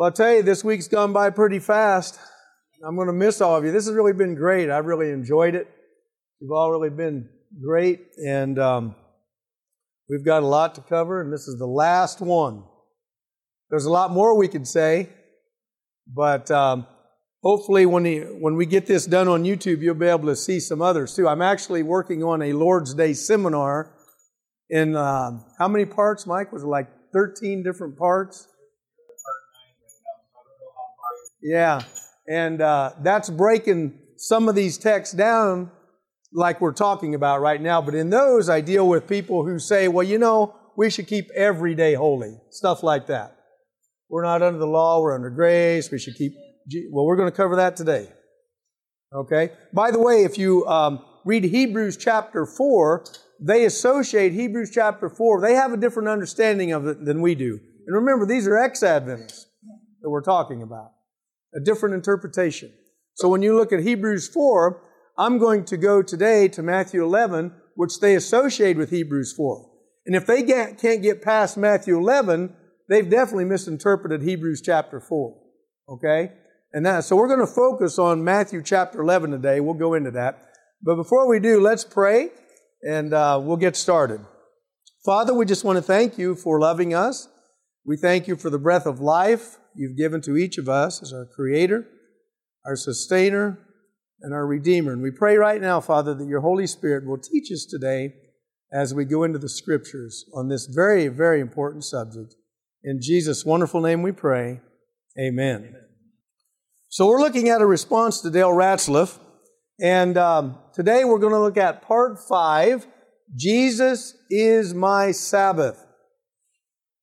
Well, I'll tell you, this week's gone by pretty fast. I'm going to miss all of you. This has really been great. I've really enjoyed it. You've all really been great, and um, we've got a lot to cover, and this is the last one. There's a lot more we could say, but um, hopefully, when, he, when we get this done on YouTube, you'll be able to see some others too. I'm actually working on a Lord's Day seminar in uh, how many parts, Mike? Was it like 13 different parts? Yeah, and uh, that's breaking some of these texts down like we're talking about right now. But in those, I deal with people who say, well, you know, we should keep every day holy, stuff like that. We're not under the law, we're under grace, we should keep. Well, we're going to cover that today. Okay? By the way, if you um, read Hebrews chapter 4, they associate Hebrews chapter 4, they have a different understanding of it than we do. And remember, these are ex Adventists that we're talking about a different interpretation. So when you look at Hebrews 4, I'm going to go today to Matthew 11, which they associate with Hebrews 4. And if they can't get past Matthew 11, they've definitely misinterpreted Hebrews chapter 4. Okay? And that, so we're going to focus on Matthew chapter 11 today. We'll go into that. But before we do, let's pray and uh, we'll get started. Father, we just want to thank you for loving us. We thank you for the breath of life you've given to each of us as our Creator, our Sustainer, and our Redeemer. And we pray right now, Father, that your Holy Spirit will teach us today as we go into the Scriptures on this very, very important subject. In Jesus' wonderful name we pray. Amen. Amen. So we're looking at a response to Dale Ratzlaff. And um, today we're going to look at part five Jesus is my Sabbath.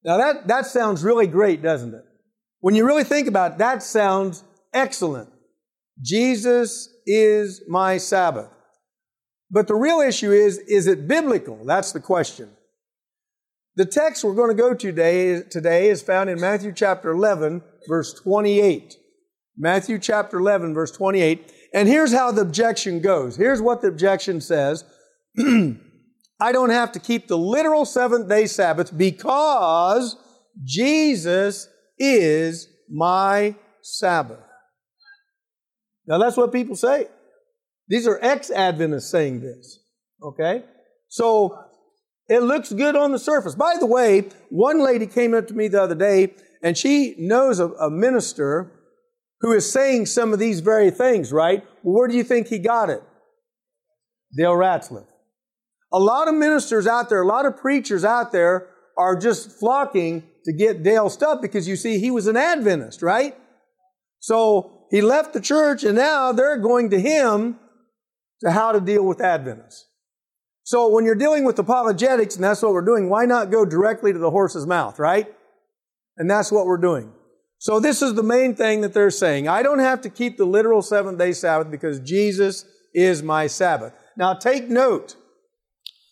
Now that, that sounds really great, doesn't it? When you really think about it, that sounds excellent. Jesus is my Sabbath. But the real issue is, is it biblical? That's the question. The text we're going to go to today, today is found in Matthew chapter 11, verse 28. Matthew chapter 11, verse 28. And here's how the objection goes. Here's what the objection says. I don't have to keep the literal seventh day Sabbath because Jesus is my Sabbath. Now that's what people say. These are ex-Adventists saying this. Okay? So it looks good on the surface. By the way, one lady came up to me the other day and she knows a, a minister who is saying some of these very things, right? Well, where do you think he got it? Dale Ratzlaff. A lot of ministers out there, a lot of preachers out there are just flocking to get Dale stuff because you see, he was an Adventist, right? So he left the church and now they're going to him to how to deal with Adventists. So when you're dealing with apologetics, and that's what we're doing, why not go directly to the horse's mouth, right? And that's what we're doing. So this is the main thing that they're saying. I don't have to keep the literal seventh day Sabbath because Jesus is my Sabbath. Now take note.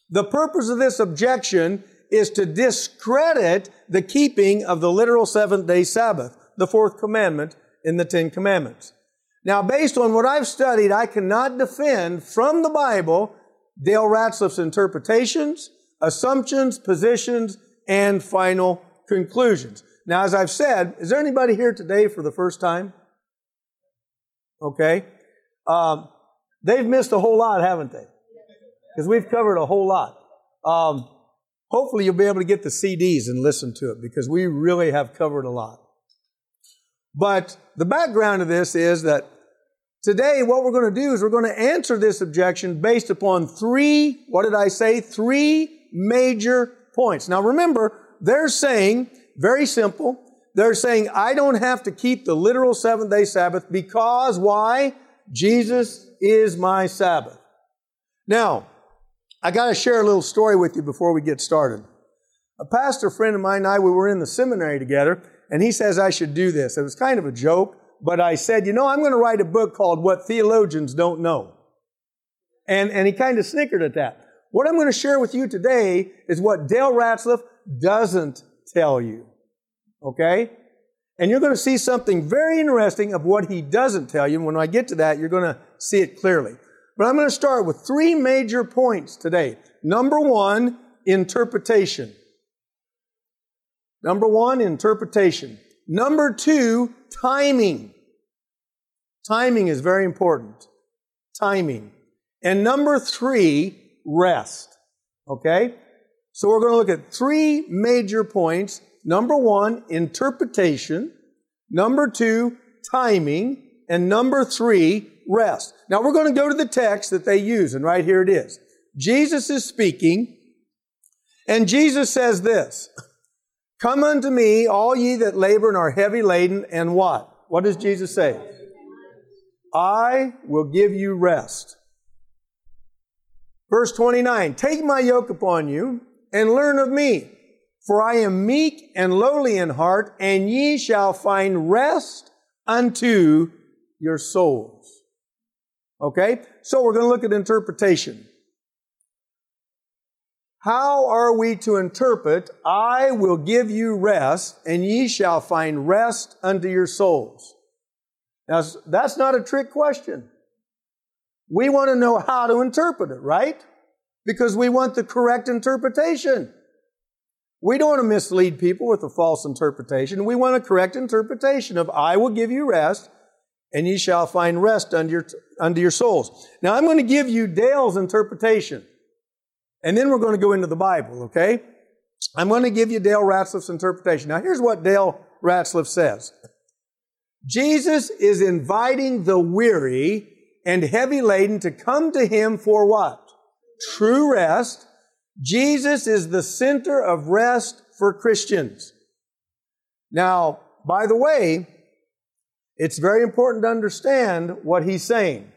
The purpose of this objection is to discredit the keeping of the literal seventh day Sabbath, the fourth commandment in the Ten Commandments. Now, based on what I've studied, I cannot defend from the Bible Dale Ratzlaff's interpretations, assumptions, positions, and final conclusions. Now, as I've said, is there anybody here today for the first time? Okay. Um, they've missed a whole lot, haven't they? Because we've covered a whole lot. Um, Hopefully, you'll be able to get the CDs and listen to it because we really have covered a lot. But the background of this is that today what we're going to do is we're going to answer this objection based upon three, what did I say? Three major points. Now remember, they're saying, very simple, they're saying, I don't have to keep the literal seventh day Sabbath because why? Jesus is my Sabbath. Now, I got to share a little story with you before we get started. A pastor friend of mine and I, we were in the seminary together, and he says I should do this. It was kind of a joke, but I said, you know, I'm going to write a book called What Theologians Don't Know. And, and he kind of snickered at that. What I'm going to share with you today is what Dale Ratzlaff doesn't tell you. Okay? And you're going to see something very interesting of what he doesn't tell you. And when I get to that, you're going to see it clearly. But I'm going to start with three major points today. Number one, interpretation. Number one, interpretation. Number two, timing. Timing is very important. Timing. And number three, rest. Okay? So we're going to look at three major points. Number one, interpretation. Number two, timing. And number three, rest. Now we're going to go to the text that they use, and right here it is. Jesus is speaking, and Jesus says this, Come unto me, all ye that labor and are heavy laden, and what? What does Jesus say? I will give you rest. Verse 29, Take my yoke upon you, and learn of me, for I am meek and lowly in heart, and ye shall find rest unto your souls. Okay? So we're going to look at interpretation. How are we to interpret, I will give you rest, and ye shall find rest unto your souls? Now, that's not a trick question. We want to know how to interpret it, right? Because we want the correct interpretation. We don't want to mislead people with a false interpretation. We want a correct interpretation of, I will give you rest, and ye shall find rest unto your, unto your souls. Now, I'm going to give you Dale's interpretation, and then we're going to go into the Bible, okay? I'm going to give you Dale Ratzlaff's interpretation. Now, here's what Dale Ratzliff says. Jesus is inviting the weary and heavy laden to come to Him for what? True rest. Jesus is the center of rest for Christians. Now, by the way, it's very important to understand what he's saying.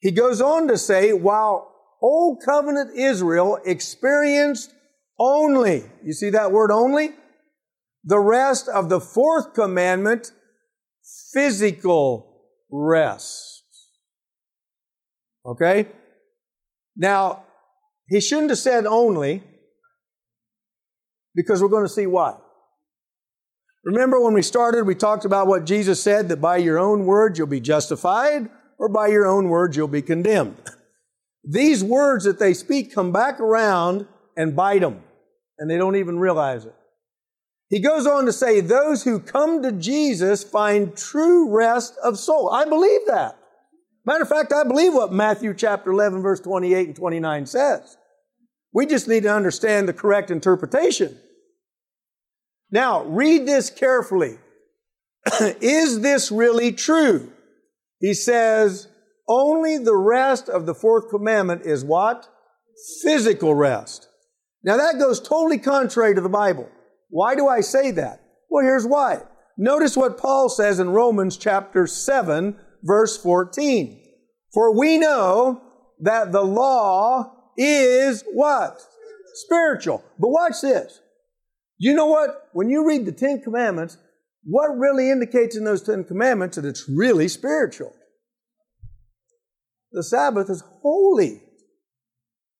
He goes on to say, while Old Covenant Israel experienced only, you see that word only? The rest of the fourth commandment physical rest. Okay? Now, he shouldn't have said only because we're going to see why. Remember when we started, we talked about what Jesus said that by your own words you'll be justified, or by your own words you'll be condemned. These words that they speak come back around and bite them, and they don't even realize it. He goes on to say, Those who come to Jesus find true rest of soul. I believe that. Matter of fact, I believe what Matthew chapter 11, verse 28 and 29 says. We just need to understand the correct interpretation. Now, read this carefully. Is this really true? He says, only the rest of the fourth commandment is what? Physical rest. Now that goes totally contrary to the Bible. Why do I say that? Well, here's why. Notice what Paul says in Romans chapter 7, verse 14. For we know that the law is what? Spiritual. But watch this. You know what? When you read the Ten Commandments, what really indicates in those Ten Commandments that it's really spiritual? The Sabbath is holy.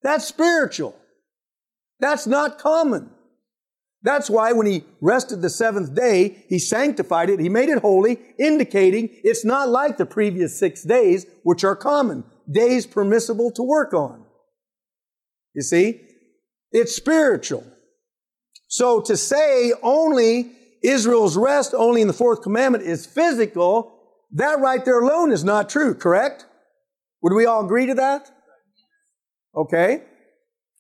That's spiritual. That's not common. That's why when he rested the seventh day, he sanctified it, he made it holy, indicating it's not like the previous six days, which are common, days permissible to work on. You see? It's spiritual. So to say only Israel's rest only in the fourth commandment is physical, that right there alone is not true, correct? Would we all agree to that? Okay.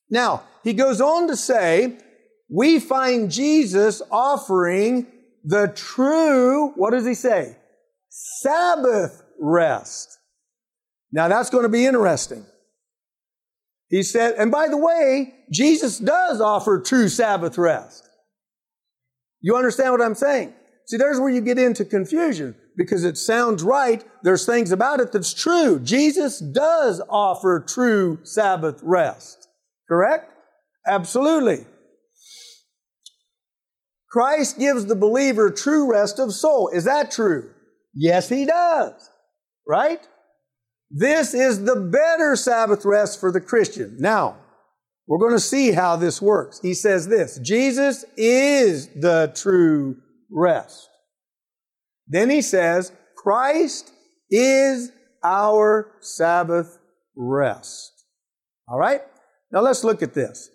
Now, he goes on to say, we find Jesus offering the true, what does he say? Sabbath rest. Now that's going to be interesting. He said, and by the way, Jesus does offer true Sabbath rest. You understand what I'm saying? See, there's where you get into confusion because it sounds right. There's things about it that's true. Jesus does offer true Sabbath rest. Correct? Absolutely. Christ gives the believer true rest of soul. Is that true? Yes, he does. Right? This is the better Sabbath rest for the Christian. Now, we're going to see how this works. He says this, Jesus is the true rest. Then he says, Christ is our Sabbath rest. All right? Now let's look at this.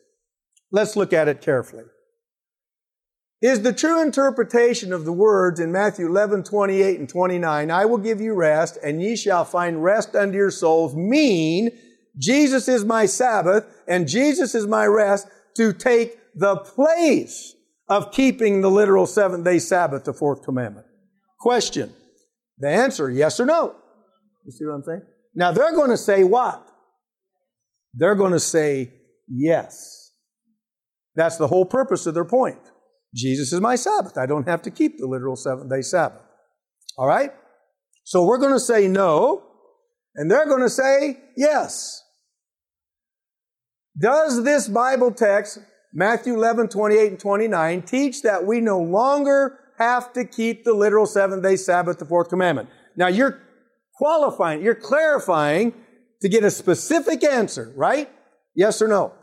Let's look at it carefully. Is the true interpretation of the words in Matthew 11, 28 and 29, I will give you rest and ye shall find rest unto your souls, mean Jesus is my Sabbath and Jesus is my rest to take the place of keeping the literal seventh day Sabbath, the fourth commandment. Question. The answer, yes or no. You see what I'm saying? Now they're going to say what? They're going to say yes. That's the whole purpose of their point. Jesus is my Sabbath. I don't have to keep the literal seventh day Sabbath. All right? So we're going to say no, and they're going to say yes. Does this Bible text, Matthew 11, 28 and 29, teach that we no longer have to keep the literal seventh day Sabbath, the fourth commandment? Now you're qualifying, you're clarifying to get a specific answer, right? Yes or no?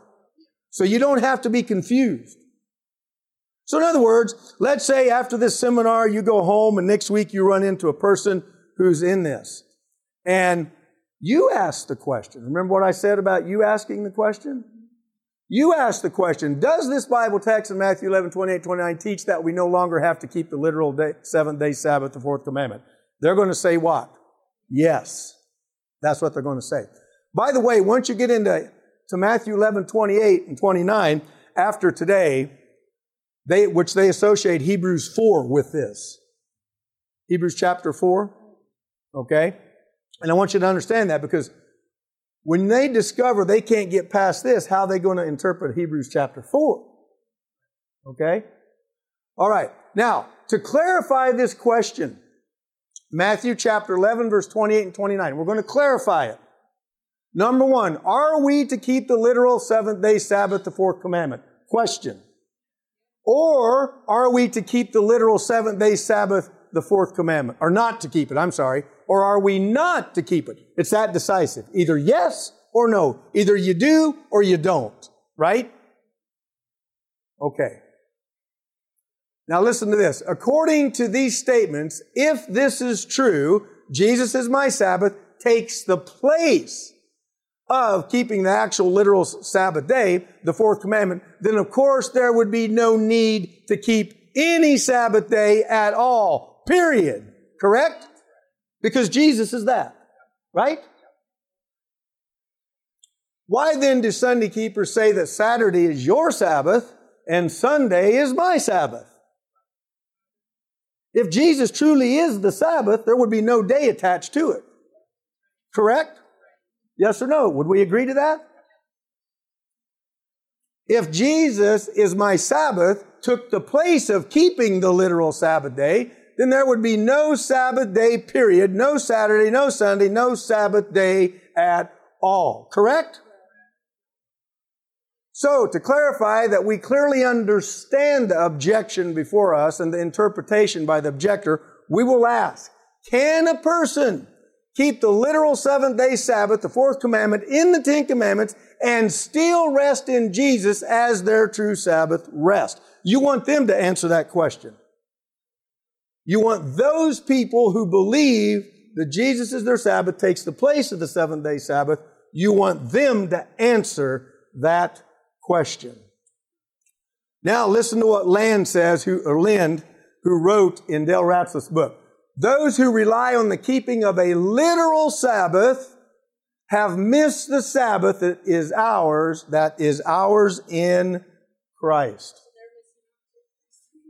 So you don't have to be confused. So in other words, let's say after this seminar you go home and next week you run into a person who's in this. And you ask the question. Remember what I said about you asking the question? You ask the question, does this Bible text in Matthew 11, 28, 29 teach that we no longer have to keep the literal day, seventh day Sabbath, the fourth commandment? They're going to say what? Yes. That's what they're going to say. By the way, once you get into to Matthew 11, 28 and 29, after today, they, which they associate Hebrews 4 with this. Hebrews chapter 4. Okay? And I want you to understand that because when they discover they can't get past this, how are they going to interpret Hebrews chapter 4? Okay? All right. Now, to clarify this question, Matthew chapter 11, verse 28 and 29, we're going to clarify it. Number one, are we to keep the literal seventh day Sabbath, the fourth commandment? Question. Or are we to keep the literal seventh day Sabbath, the fourth commandment? Or not to keep it, I'm sorry. Or are we not to keep it? It's that decisive. Either yes or no. Either you do or you don't. Right? Okay. Now listen to this. According to these statements, if this is true, Jesus is my Sabbath takes the place of keeping the actual literal Sabbath day, the fourth commandment, then of course there would be no need to keep any Sabbath day at all. Period. Correct? Because Jesus is that. Right? Why then do Sunday keepers say that Saturday is your Sabbath and Sunday is my Sabbath? If Jesus truly is the Sabbath, there would be no day attached to it. Correct? Yes or no? Would we agree to that? If Jesus is my Sabbath, took the place of keeping the literal Sabbath day, then there would be no Sabbath day period, no Saturday, no Sunday, no Sabbath day at all. Correct? So, to clarify that we clearly understand the objection before us and the interpretation by the objector, we will ask, can a person keep the literal seventh day Sabbath, the fourth commandment in the Ten Commandments, and still rest in Jesus as their true Sabbath rest? You want them to answer that question. You want those people who believe that Jesus is their Sabbath, takes the place of the seventh day Sabbath, you want them to answer that question. Now listen to what Land says, who, or Lind, who wrote in Dale Ratzlaff's book. Those who rely on the keeping of a literal Sabbath have missed the Sabbath that is ours, that is ours in Christ.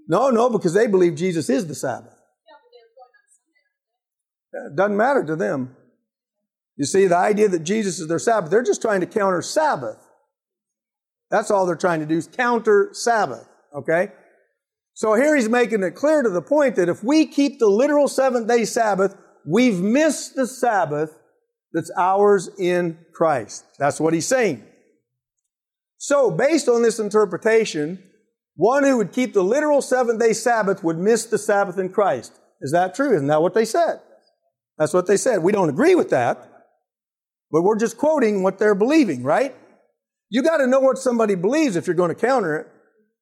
No, no, because they believe Jesus is the Sabbath. It doesn't matter to them. You see, the idea that Jesus is their Sabbath, they're just trying to counter Sabbath. That's all they're trying to do is counter Sabbath, okay? So here he's making it clear to the point that if we keep the literal seventh day Sabbath, we've missed the Sabbath that's ours in Christ. That's what he's saying. So based on this interpretation, one who would keep the literal seventh day Sabbath would miss the Sabbath in Christ. Is that true? Isn't that what they said? That's what they said. We don't agree with that, but we're just quoting what they're believing, right? You got to know what somebody believes if you're going to counter it.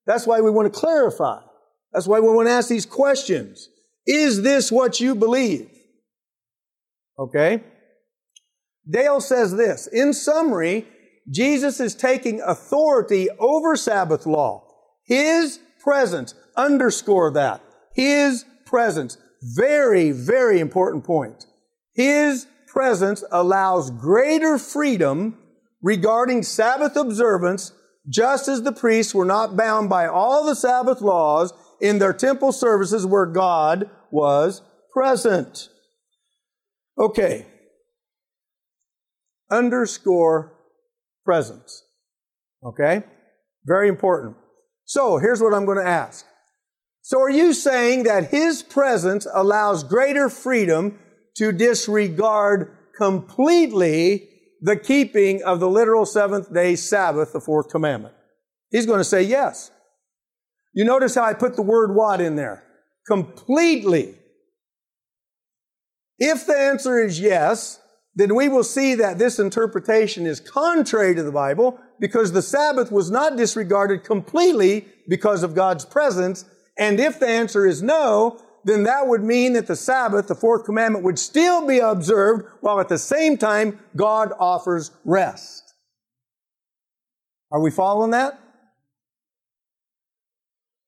That's why we want to clarify. That's why we want to ask these questions. Is this what you believe? Okay? Dale says this. In summary, Jesus is taking authority over Sabbath law. His presence, underscore that. His presence. Very, very important point. His presence allows greater freedom regarding Sabbath observance, just as the priests were not bound by all the Sabbath laws in their temple services where God was present. Okay. Underscore presence. Okay? Very important. So here's what I'm going to ask. So are you saying that His presence allows greater freedom to disregard completely the keeping of the literal seventh day Sabbath, the fourth commandment? He's going to say yes. You notice how I put the word what in there? Completely. If the answer is yes, then we will see that this interpretation is contrary to the Bible because the Sabbath was not disregarded completely because of God's presence. And if the answer is no, then that would mean that the Sabbath, the fourth commandment, would still be observed while at the same time God offers rest. Are we following that?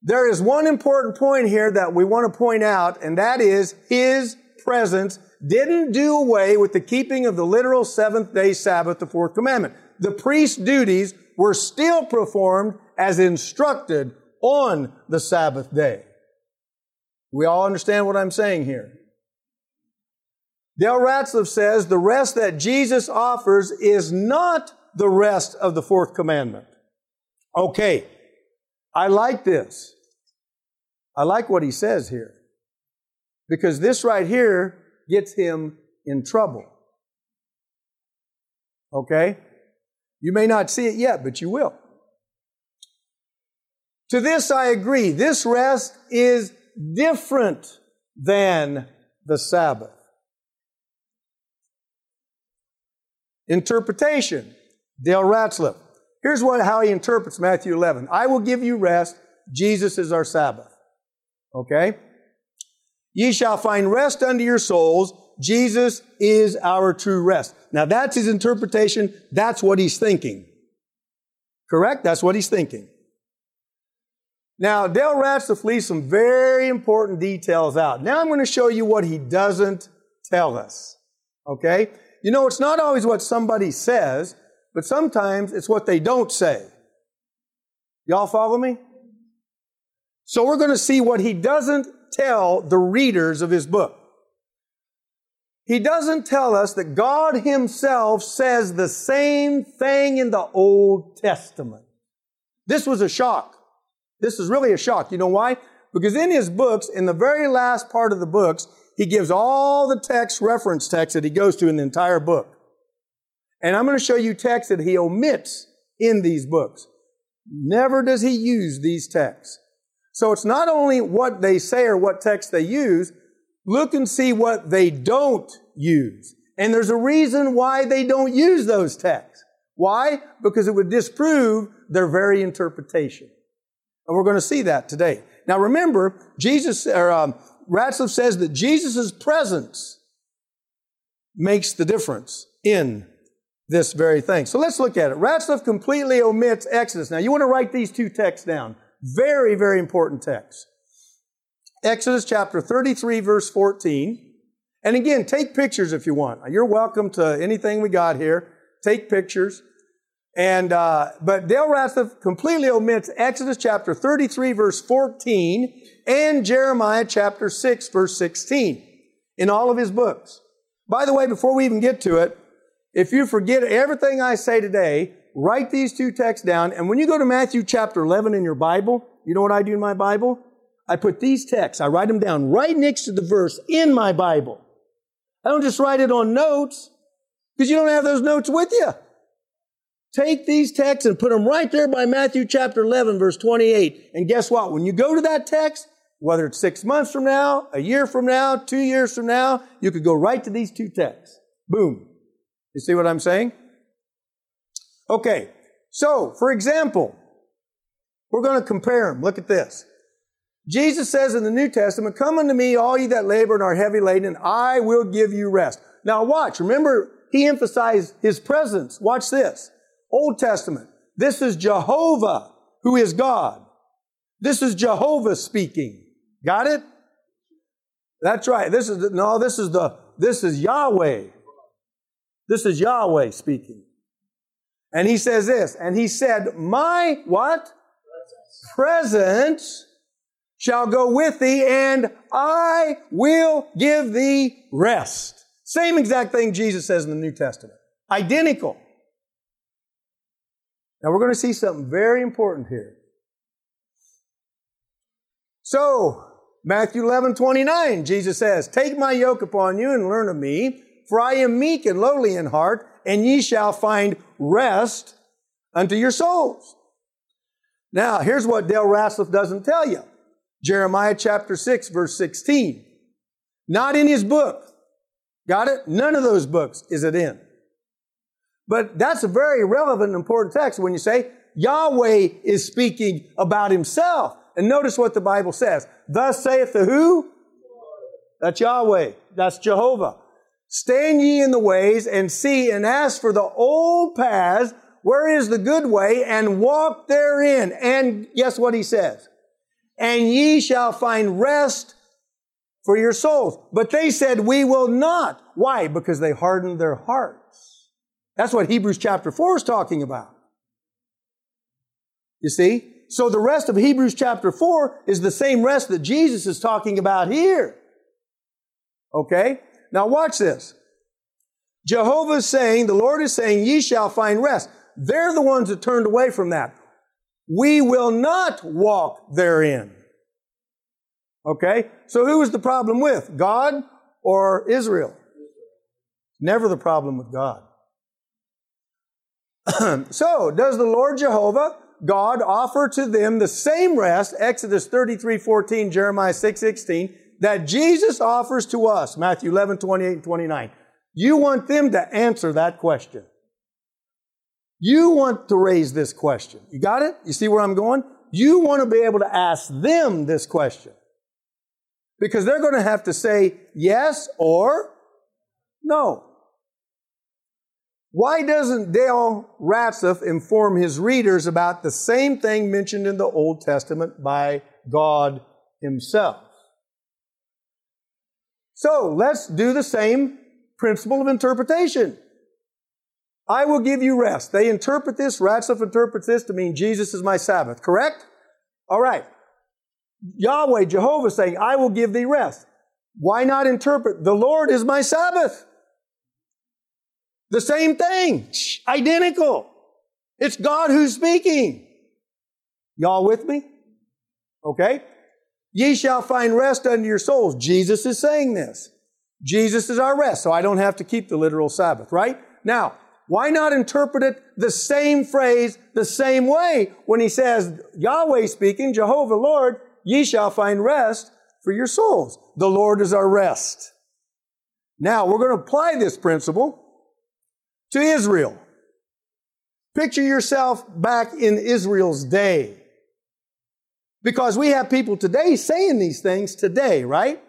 There is one important point here that we want to point out, and that is His presence didn't do away with the keeping of the literal seventh day Sabbath, the fourth commandment. The priest's duties were still performed as instructed on the Sabbath day. We all understand what I'm saying here. Dale Ratzlaff says the rest that Jesus offers is not the rest of the fourth commandment. Okay, I like this. I like what he says here. Because this right here gets him in trouble. Okay? You may not see it yet, but you will. To this I agree. This rest is different than the Sabbath. Interpretation. Dale Ratzlaff. Here's what, how he interprets Matthew 11. I will give you rest. Jesus is our Sabbath. Okay? Ye shall find rest unto your souls. Jesus is our true rest. Now that's his interpretation. That's what he's thinking. Correct? That's what he's thinking. Now, Dale Ratzlaff leaves some very important details out. Now I'm going to show you what he doesn't tell us. Okay? You know, it's not always what somebody says, but sometimes it's what they don't say. Y'all follow me? So we're going to see what he doesn't tell the readers of his book. He doesn't tell us that God himself says the same thing in the Old Testament. This was a shock. This is really a shock. You know why? Because in his books, in the very last part of the books, he gives all the text, reference text that he goes to in the entire book. And I'm going to show you texts that he omits in these books. Never does he use these texts. So it's not only what they say or what text they use, look and see what they don't use. And there's a reason why they don't use those texts. Why? Because it would disprove their very interpretation. And we're going to see that today. Now remember, Jesus, or um, says that Jesus' presence makes the difference in this very thing. So let's look at it. Ratzlaff completely omits Exodus. Now you want to write these two texts down. Very, very important text. Exodus chapter 33, verse 14. And again, take pictures if you want. You're welcome to anything we got here. Take pictures. And, uh, but Dale Ratzlaff completely omits Exodus chapter 33, verse 14, and Jeremiah chapter 6, verse 16 in all of his books. By the way, before we even get to it, if you forget everything I say today, write these two texts down. And when you go to Matthew chapter 11 in your Bible, you know what I do in my Bible? I put these texts, I write them down right next to the verse in my Bible. I don't just write it on notes because you don't have those notes with you. Take these texts and put them right there by Matthew chapter 11, verse 28. And guess what? When you go to that text, whether it's six months from now, a year from now, two years from now, you could go right to these two texts. Boom. You see what I'm saying? Okay, so for example, we're going to compare them. Look at this. Jesus says in the New Testament, Come unto me, all ye that labor and are heavy laden, and I will give you rest. Now watch, remember, he emphasized his presence. Watch this. Old Testament. This is Jehovah, who is God. This is Jehovah speaking. Got it? That's right. This is the, no, this is the this is Yahweh. This is Yahweh speaking. And he says this, and he said, My what? Presence shall go with thee, and I will give thee rest. Same exact thing Jesus says in the New Testament. Identical. Now we're going to see something very important here. So, Matthew 11, 29, Jesus says, Take my yoke upon you and learn of me, for I am meek and lowly in heart, and ye shall find rest unto your souls. Now, here's what Dale Ratzlaff doesn't tell you. Jeremiah chapter 6, verse 16. Not in his book. Got it? None of those books is it in. But that's a very relevant and important text when you say Yahweh is speaking about himself. And notice what the Bible says. Thus saith the who? That's Yahweh. That's Jehovah. Stand ye in the ways and see and ask for the old paths. Where is the good way? And walk therein. And guess what he says? And ye shall find rest for your souls. But they said, we will not. Why? Because they hardened their hearts. That's what Hebrews chapter 4 is talking about. You see? So the rest of Hebrews chapter 4 is the same rest that Jesus is talking about here. Okay? Now watch this. Jehovah is saying, the Lord is saying, ye shall find rest. They're the ones that turned away from that. We will not walk therein. Okay? So who is the problem with? God or Israel? Never the problem with God. so, does the Lord Jehovah God offer to them the same rest, Exodus 33, 14, Jeremiah 6, 16, that Jesus offers to us, Matthew 11, 28 and 29. You want them to answer that question. You want to raise this question. You got it? You see where I'm going? You want to be able to ask them this question. Because they're going to have to say yes or no. Why doesn't Dale Ratzlaff inform his readers about the same thing mentioned in the Old Testament by God Himself? So let's do the same principle of interpretation. I will give you rest. They interpret this, Ratzlaff interprets this to mean Jesus is my Sabbath, correct? All right. Yahweh, Jehovah saying, I will give thee rest. Why not interpret, the Lord is my Sabbath? The same thing. Identical. It's God who's speaking. Y'all with me? Okay? Ye shall find rest unto your souls. Jesus is saying this. Jesus is our rest, so I don't have to keep the literal Sabbath, right? Now, why not interpret it the same phrase the same way when he says, Yahweh speaking, Jehovah Lord, ye shall find rest for your souls. The Lord is our rest. Now, we're going to apply this principle to Israel. Picture yourself back in Israel's day. Because we have people today saying these things today, right?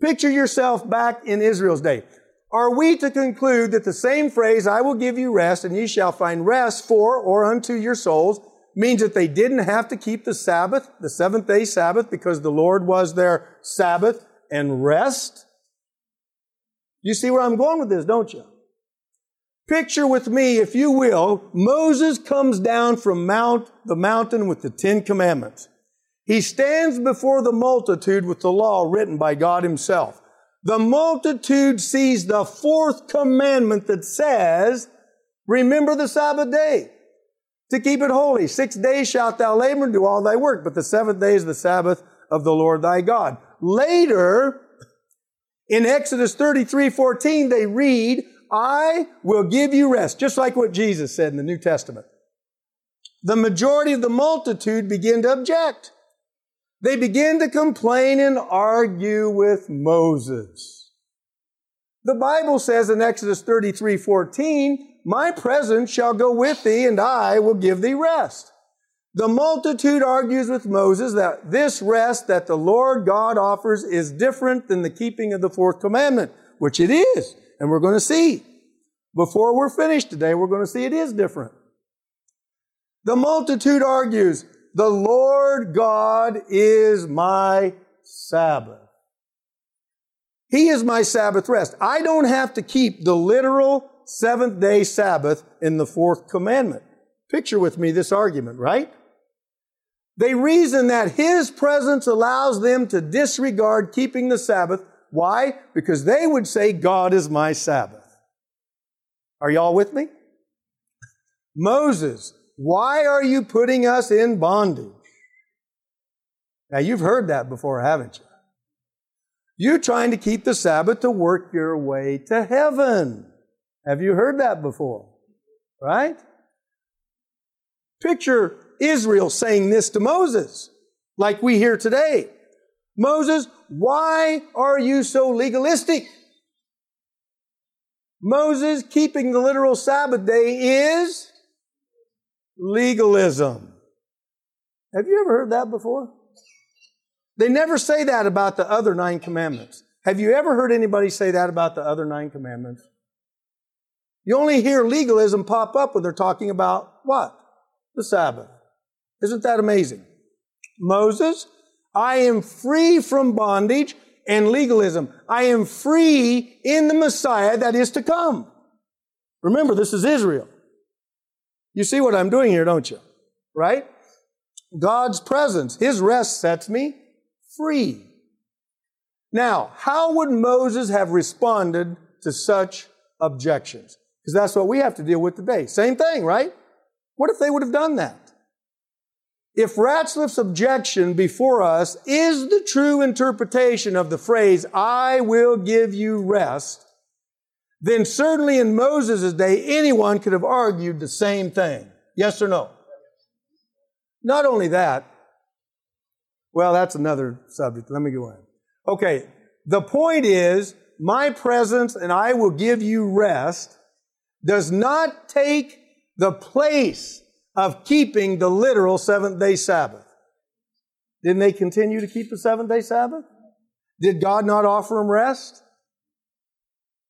Picture yourself back in Israel's day. Are we to conclude that the same phrase, I will give you rest and ye shall find rest for or unto your souls, means that they didn't have to keep the Sabbath, the seventh day Sabbath, because the Lord was their Sabbath and rest? You see where I'm going with this, don't you? Picture with me, if you will, Moses comes down from Mount, the mountain with the Ten Commandments. He stands before the multitude with the law written by God himself. The multitude sees the fourth commandment that says, remember the Sabbath day to keep it holy. Six days shalt thou labor and do all thy work, but the seventh day is the Sabbath of the Lord thy God. Later, in Exodus 33, 14, they read, I will give you rest, just like what Jesus said in the New Testament. The majority of the multitude begin to object. They begin to complain and argue with Moses. The Bible says in Exodus 33, 14, my presence shall go with thee and I will give thee rest. The multitude argues with Moses that this rest that the Lord God offers is different than the keeping of the fourth commandment, which it is. And we're going to see. Before we're finished today, we're going to see it is different. The multitude argues, The Lord God is my Sabbath. He is my Sabbath rest. I don't have to keep the literal seventh day Sabbath in the fourth commandment. Picture with me this argument, right? They reason that His presence allows them to disregard keeping the Sabbath. Why? Because they would say, God is my Sabbath. Are y'all with me? Moses, why are you putting us in bondage? Now you've heard that before, haven't you? You're trying to keep the Sabbath to work your way to heaven. Have you heard that before? Right? Picture Israel saying this to Moses, like we hear today. Moses, why are you so legalistic? Moses keeping the literal Sabbath day is legalism. Have you ever heard that before? They never say that about the other nine commandments. Have you ever heard anybody say that about the other nine commandments? You only hear legalism pop up when they're talking about what? The Sabbath. Isn't that amazing? Moses, I am free from bondage and legalism. I am free in the Messiah that is to come. Remember, this is Israel. You see what I'm doing here, don't you? Right? God's presence, His rest sets me free. Now, how would Moses have responded to such objections? Because that's what we have to deal with today. Same thing, right? What if they would have done that? If Ratzlaff's objection before us is the true interpretation of the phrase, I will give you rest, then certainly in Moses' day, anyone could have argued the same thing. Yes or no? Not only that, well, that's another subject. Let me go on. Okay. The point is, my presence and I will give you rest does not take the place of keeping the literal seventh day Sabbath. Didn't they continue to keep the seventh day Sabbath? Did God not offer them rest?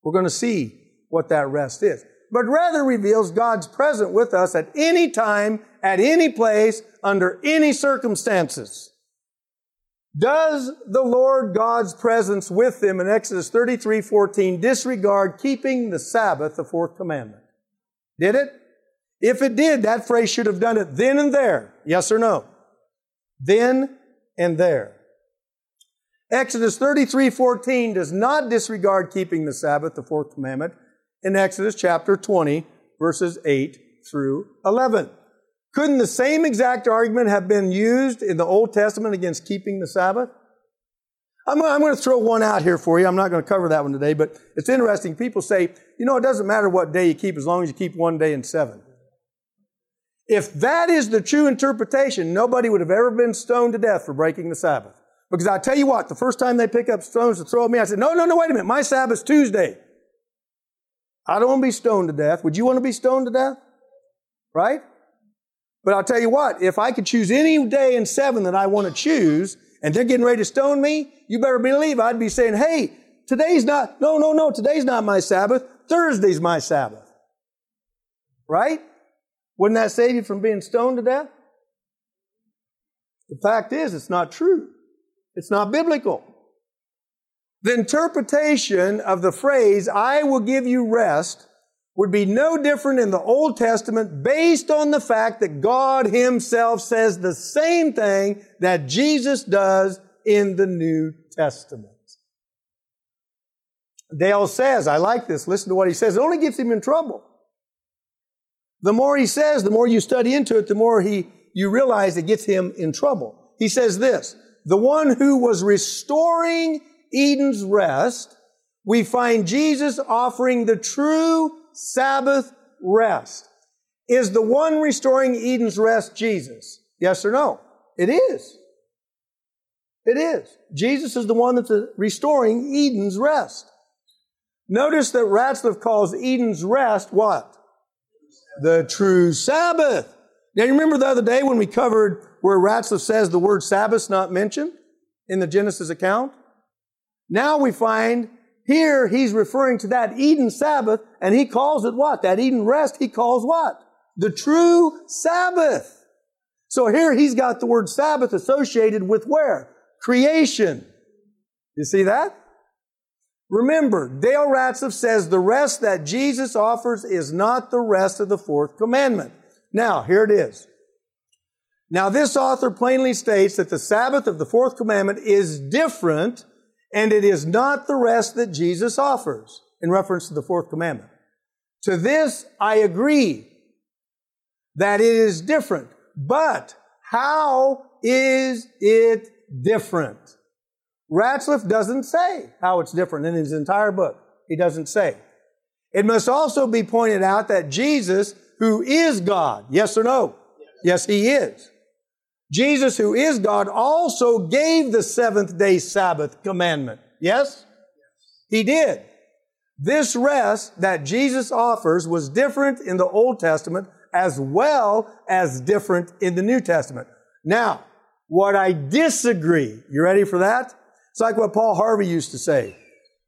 We're going to see what that rest is. But rather reveals God's present with us at any time, at any place, under any circumstances. Does the Lord God's presence with them in Exodus 33, 14 disregard keeping the Sabbath, the fourth commandment? Did it? If it did, that phrase should have done it then and there. Yes or no? Then and there. Exodus 33, 14 does not disregard keeping the Sabbath, the fourth commandment, in Exodus chapter 20, verses 8 through 11. Couldn't the same exact argument have been used in the Old Testament against keeping the Sabbath? I'm, I'm going to throw one out here for you. I'm not going to cover that one today, but it's interesting. People say, you know, it doesn't matter what day you keep as long as you keep one day in seven. If that is the true interpretation, nobody would have ever been stoned to death for breaking the Sabbath. Because I tell you what, the first time they pick up stones to throw at me, I said, no, no, no, wait a minute. My Sabbath's Tuesday. I don't want to be stoned to death. Would you want to be stoned to death? Right? But I'll tell you what, if I could choose any day in seven that I want to choose, and they're getting ready to stone me, you better believe I'd be saying, hey, today's not, no, no, no, today's not my Sabbath. Thursday's my Sabbath. Right? Wouldn't that save you from being stoned to death? The fact is, it's not true. It's not biblical. The interpretation of the phrase, I will give you rest, would be no different in the Old Testament based on the fact that God Himself says the same thing that Jesus does in the New Testament. Dale says, I like this, listen to what he says. It only gets him in trouble. The more he says, the more you study into it, the more he, you realize it gets him in trouble. He says this, the one who was restoring Eden's rest, we find Jesus offering the true Sabbath rest. Is the one restoring Eden's rest Jesus? Yes or no? It is. It is. Jesus is the one that's restoring Eden's rest. Notice that Ratzlaff calls Eden's rest what? The true Sabbath. Now you remember the other day when we covered where Ratzlaff says the word Sabbath's not mentioned in the Genesis account? Now we find here he's referring to that Eden Sabbath, and he calls it what? That Eden rest, he calls what? The true Sabbath. So here he's got the word Sabbath associated with where? Creation. You see that? Remember, Dale Ratzlaff says the rest that Jesus offers is not the rest of the fourth commandment. Now, here it is. Now, this author plainly states that the Sabbath of the fourth commandment is different and it is not the rest that Jesus offers in reference to the fourth commandment. To this, I agree that it is different. But how is it different? Ratzlaff doesn't say how it's different in his entire book. He doesn't say. It must also be pointed out that Jesus, who is God, yes or no? Yes, he is. Jesus, who is God, also gave the seventh day Sabbath commandment. Yes? He did. This rest that Jesus offers was different in the Old Testament as well as different in the New Testament. Now, what I disagree, you ready for that? It's like what Paul Harvey used to say.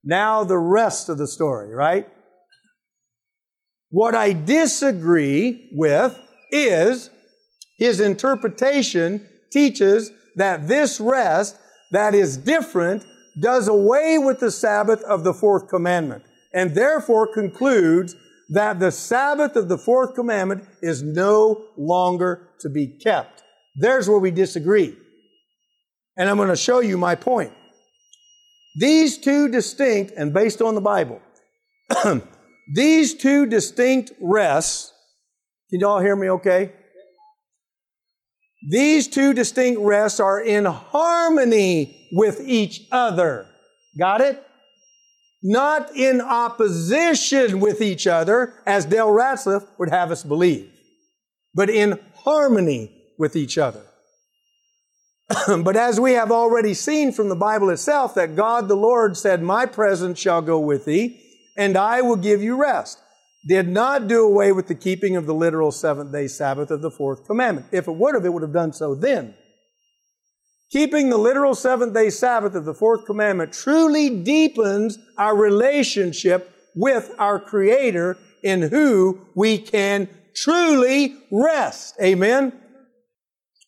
Now the rest of the story, right? What I disagree with is his interpretation teaches that this rest that is different does away with the Sabbath of the fourth commandment and therefore concludes that the Sabbath of the fourth commandment is no longer to be kept. There's where we disagree. And I'm going to show you my point. These two distinct, and based on the Bible, these two distinct rests, can you all hear me okay? These two distinct rests are in harmony with each other. Got it? Not in opposition with each other, as Dale Ratzlaff would have us believe, but in harmony with each other. but as we have already seen from the Bible itself, that God the Lord said, My presence shall go with thee, and I will give you rest did not do away with the keeping of the literal seventh day Sabbath of the fourth commandment. If it would have, it would have done so then. Keeping the literal seventh day Sabbath of the fourth commandment truly deepens our relationship with our Creator in who we can truly rest. Amen.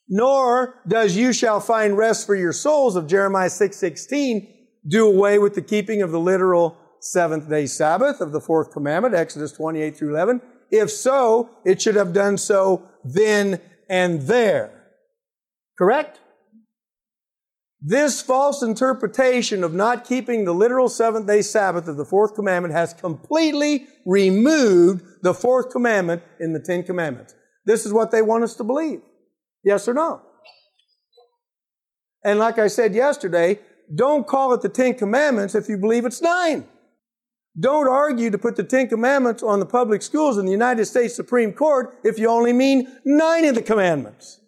Nor does you shall find rest for your souls of Jeremiah 6:16 do away with the keeping of the literal seventh day Sabbath of the fourth commandment, Exodus 28 through 11? If so, it should have done so then and there. Correct? This false interpretation of not keeping the literal seventh day Sabbath of the fourth commandment has completely removed the fourth commandment in the Ten Commandments. This is what they want us to believe. Yes or no? And like I said yesterday, don't call it the Ten Commandments if you believe it's nine. Don't argue to put the Ten Commandments on the public schools in the United States Supreme Court if you only mean nine of the commandments.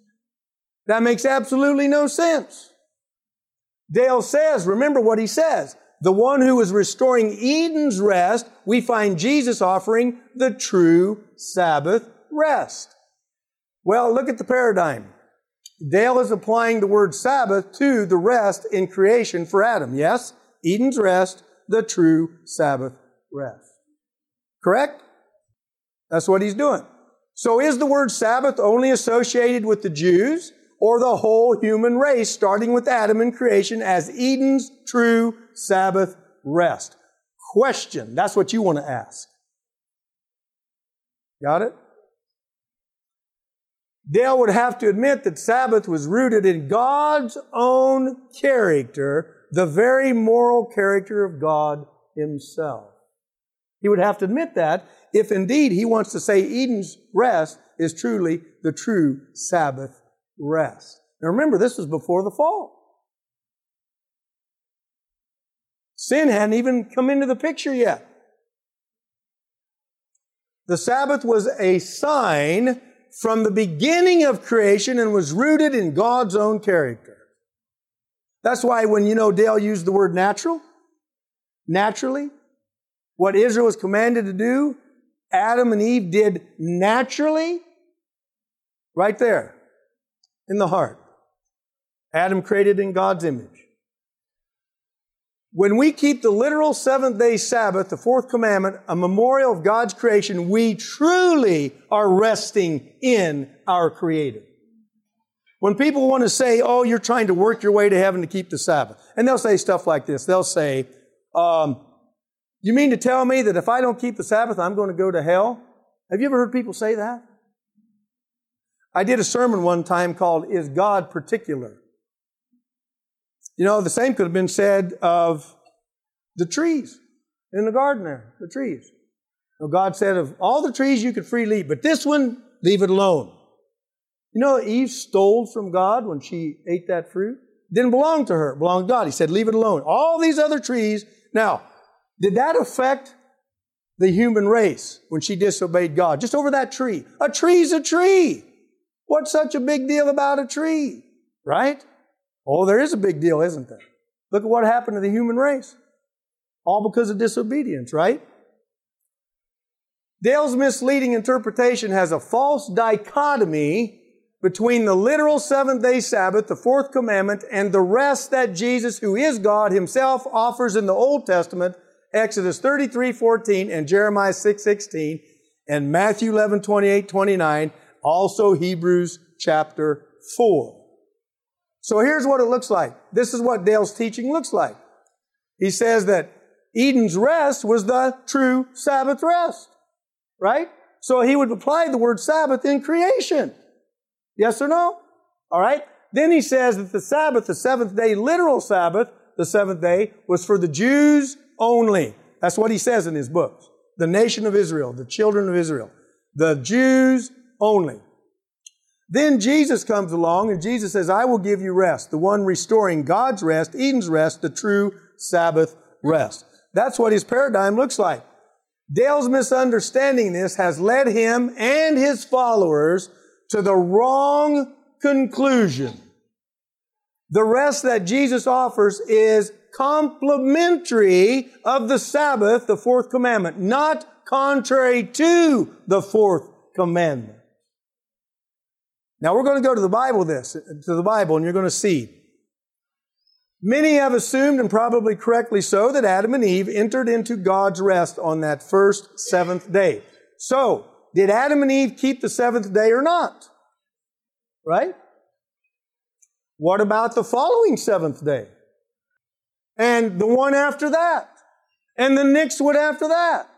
That makes absolutely no sense. Dale says, remember what he says. The one who is restoring Eden's rest, we find Jesus offering the true Sabbath rest. Well, look at the paradigm. Dale is applying the word Sabbath to the rest in creation for Adam. Yes? Eden's rest, the true Sabbath rest. Correct? That's what he's doing. So is the word Sabbath only associated with the Jews or the whole human race, starting with Adam in creation as Eden's true Sabbath rest? Question. That's what you want to ask. Got it? Dale would have to admit that Sabbath was rooted in God's own character the very moral character of God Himself. He would have to admit that if indeed he wants to say Eden's rest is truly the true Sabbath rest. Now remember, this was before the fall. Sin hadn't even come into the picture yet. The Sabbath was a sign from the beginning of creation and was rooted in God's own character. That's why when you know Dale used the word natural, naturally, what Israel was commanded to do, Adam and Eve did naturally, right there, in the heart. Adam created in God's image. When we keep the literal seventh day Sabbath, the fourth commandment, a memorial of God's creation, we truly are resting in our Creator. When people want to say, oh, you're trying to work your way to heaven to keep the Sabbath, and they'll say stuff like this. They'll say, um, you mean to tell me that if I don't keep the Sabbath, I'm going to go to hell? Have you ever heard people say that? I did a sermon one time called Is God Particular? You know, the same could have been said of the trees in the garden there, the trees. God said of all the trees you could freely eat, but this one, leave it alone. You know, Eve stole from God when she ate that fruit. It didn't belong to her, it belonged to God. He said, leave it alone. All these other trees. Now, did that affect the human race when she disobeyed God? Just over that tree. A tree's a tree. What's such a big deal about a tree? Right? Oh, there is a big deal, isn't there? Look at what happened to the human race. All because of disobedience, right? Dale's misleading interpretation has a false dichotomy between the literal seventh day Sabbath, the fourth commandment, and the rest that Jesus, who is God himself, offers in the Old Testament, Exodus 33, 14, and Jeremiah 6, 16, and Matthew 11, 28, 29, also Hebrews chapter 4. So here's what it looks like. This is what Dale's teaching looks like. He says that Eden's rest was the true Sabbath rest, right? So he would apply the word Sabbath in creation. Yes or no? All right. Then he says that the Sabbath, the seventh day, literal Sabbath, the seventh day, was for the Jews only. That's what he says in his books. The nation of Israel, the children of Israel. The Jews only. Then Jesus comes along and Jesus says, I will give you rest, the one restoring God's rest, Eden's rest, the true Sabbath rest. That's what his paradigm looks like. Dale's misunderstanding this has led him and his followers to the wrong conclusion. The rest that Jesus offers is complementary of the Sabbath, the fourth commandment, not contrary to the fourth commandment. Now we're going to go to the Bible this, to the Bible, and you're going to see. Many have assumed, and probably correctly so, that Adam and Eve entered into God's rest on that first seventh day. So, did Adam and Eve keep the seventh day or not? Right? What about the following seventh day? And the one after that? And the next one after that?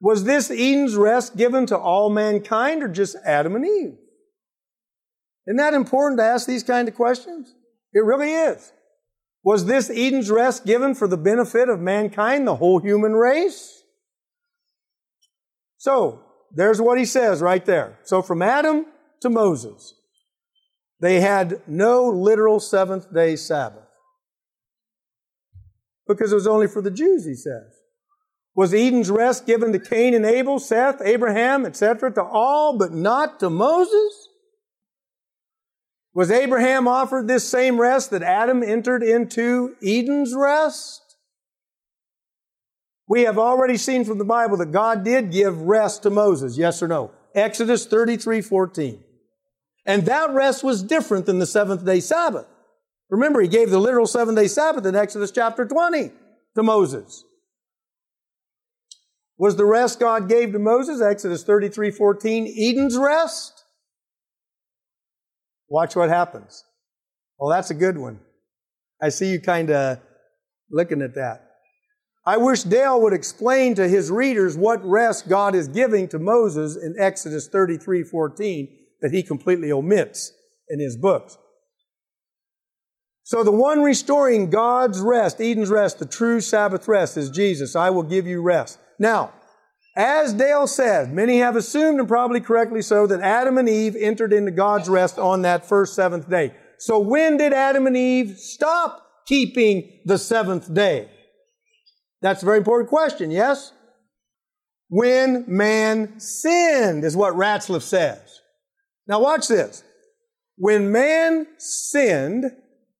Was this Eden's rest given to all mankind or just Adam and Eve? Isn't that important to ask these kind of questions? It really is. Was this Eden's rest given for the benefit of mankind, the whole human race? So, there's what he says right there. So from Adam to Moses, they had no literal seventh day Sabbath. Because it was only for the Jews, he says. Was Eden's rest given to Cain and Abel, Seth, Abraham, etc., to all, but not to Moses? Was Abraham offered this same rest that Adam entered into Eden's rest? We have already seen from the Bible that God did give rest to Moses, yes or no? Exodus 33, 14. And that rest was different than the seventh day Sabbath. Remember, he gave the literal seventh day Sabbath in Exodus chapter 20 to Moses. Was the rest God gave to Moses, Exodus 33, 14, Eden's rest? Watch what happens. Well, that's a good one. I see you kind of looking at that. I wish Dale would explain to his readers what rest God is giving to Moses in Exodus 33 14 that he completely omits in his books. So the one restoring God's rest, Eden's rest, the true Sabbath rest is Jesus. I will give you rest. Now, as Dale said, many have assumed, and probably correctly so, that Adam and Eve entered into God's rest on that first seventh day. So when did Adam and Eve stop keeping the seventh day? That's a very important question, yes? When man sinned, is what Ratzlaff says. Now watch this. When man sinned,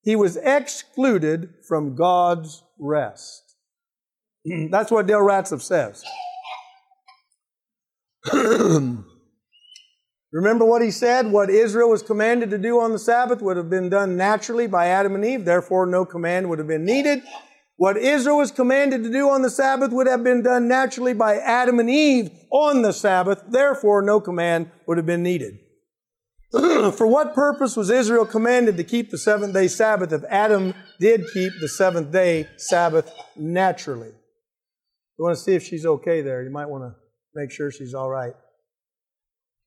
he was excluded from God's rest. That's what Dale Ratzlaff says. Remember what he said? What Israel was commanded to do on the Sabbath would have been done naturally by Adam and Eve, therefore no command would have been needed. What Israel was commanded to do on the Sabbath would have been done naturally by Adam and Eve on the Sabbath, therefore no command would have been needed. For what purpose was Israel commanded to keep the seventh day Sabbath if Adam did keep the seventh day Sabbath naturally? You want to see if she's okay there. You might want to make sure she's all right.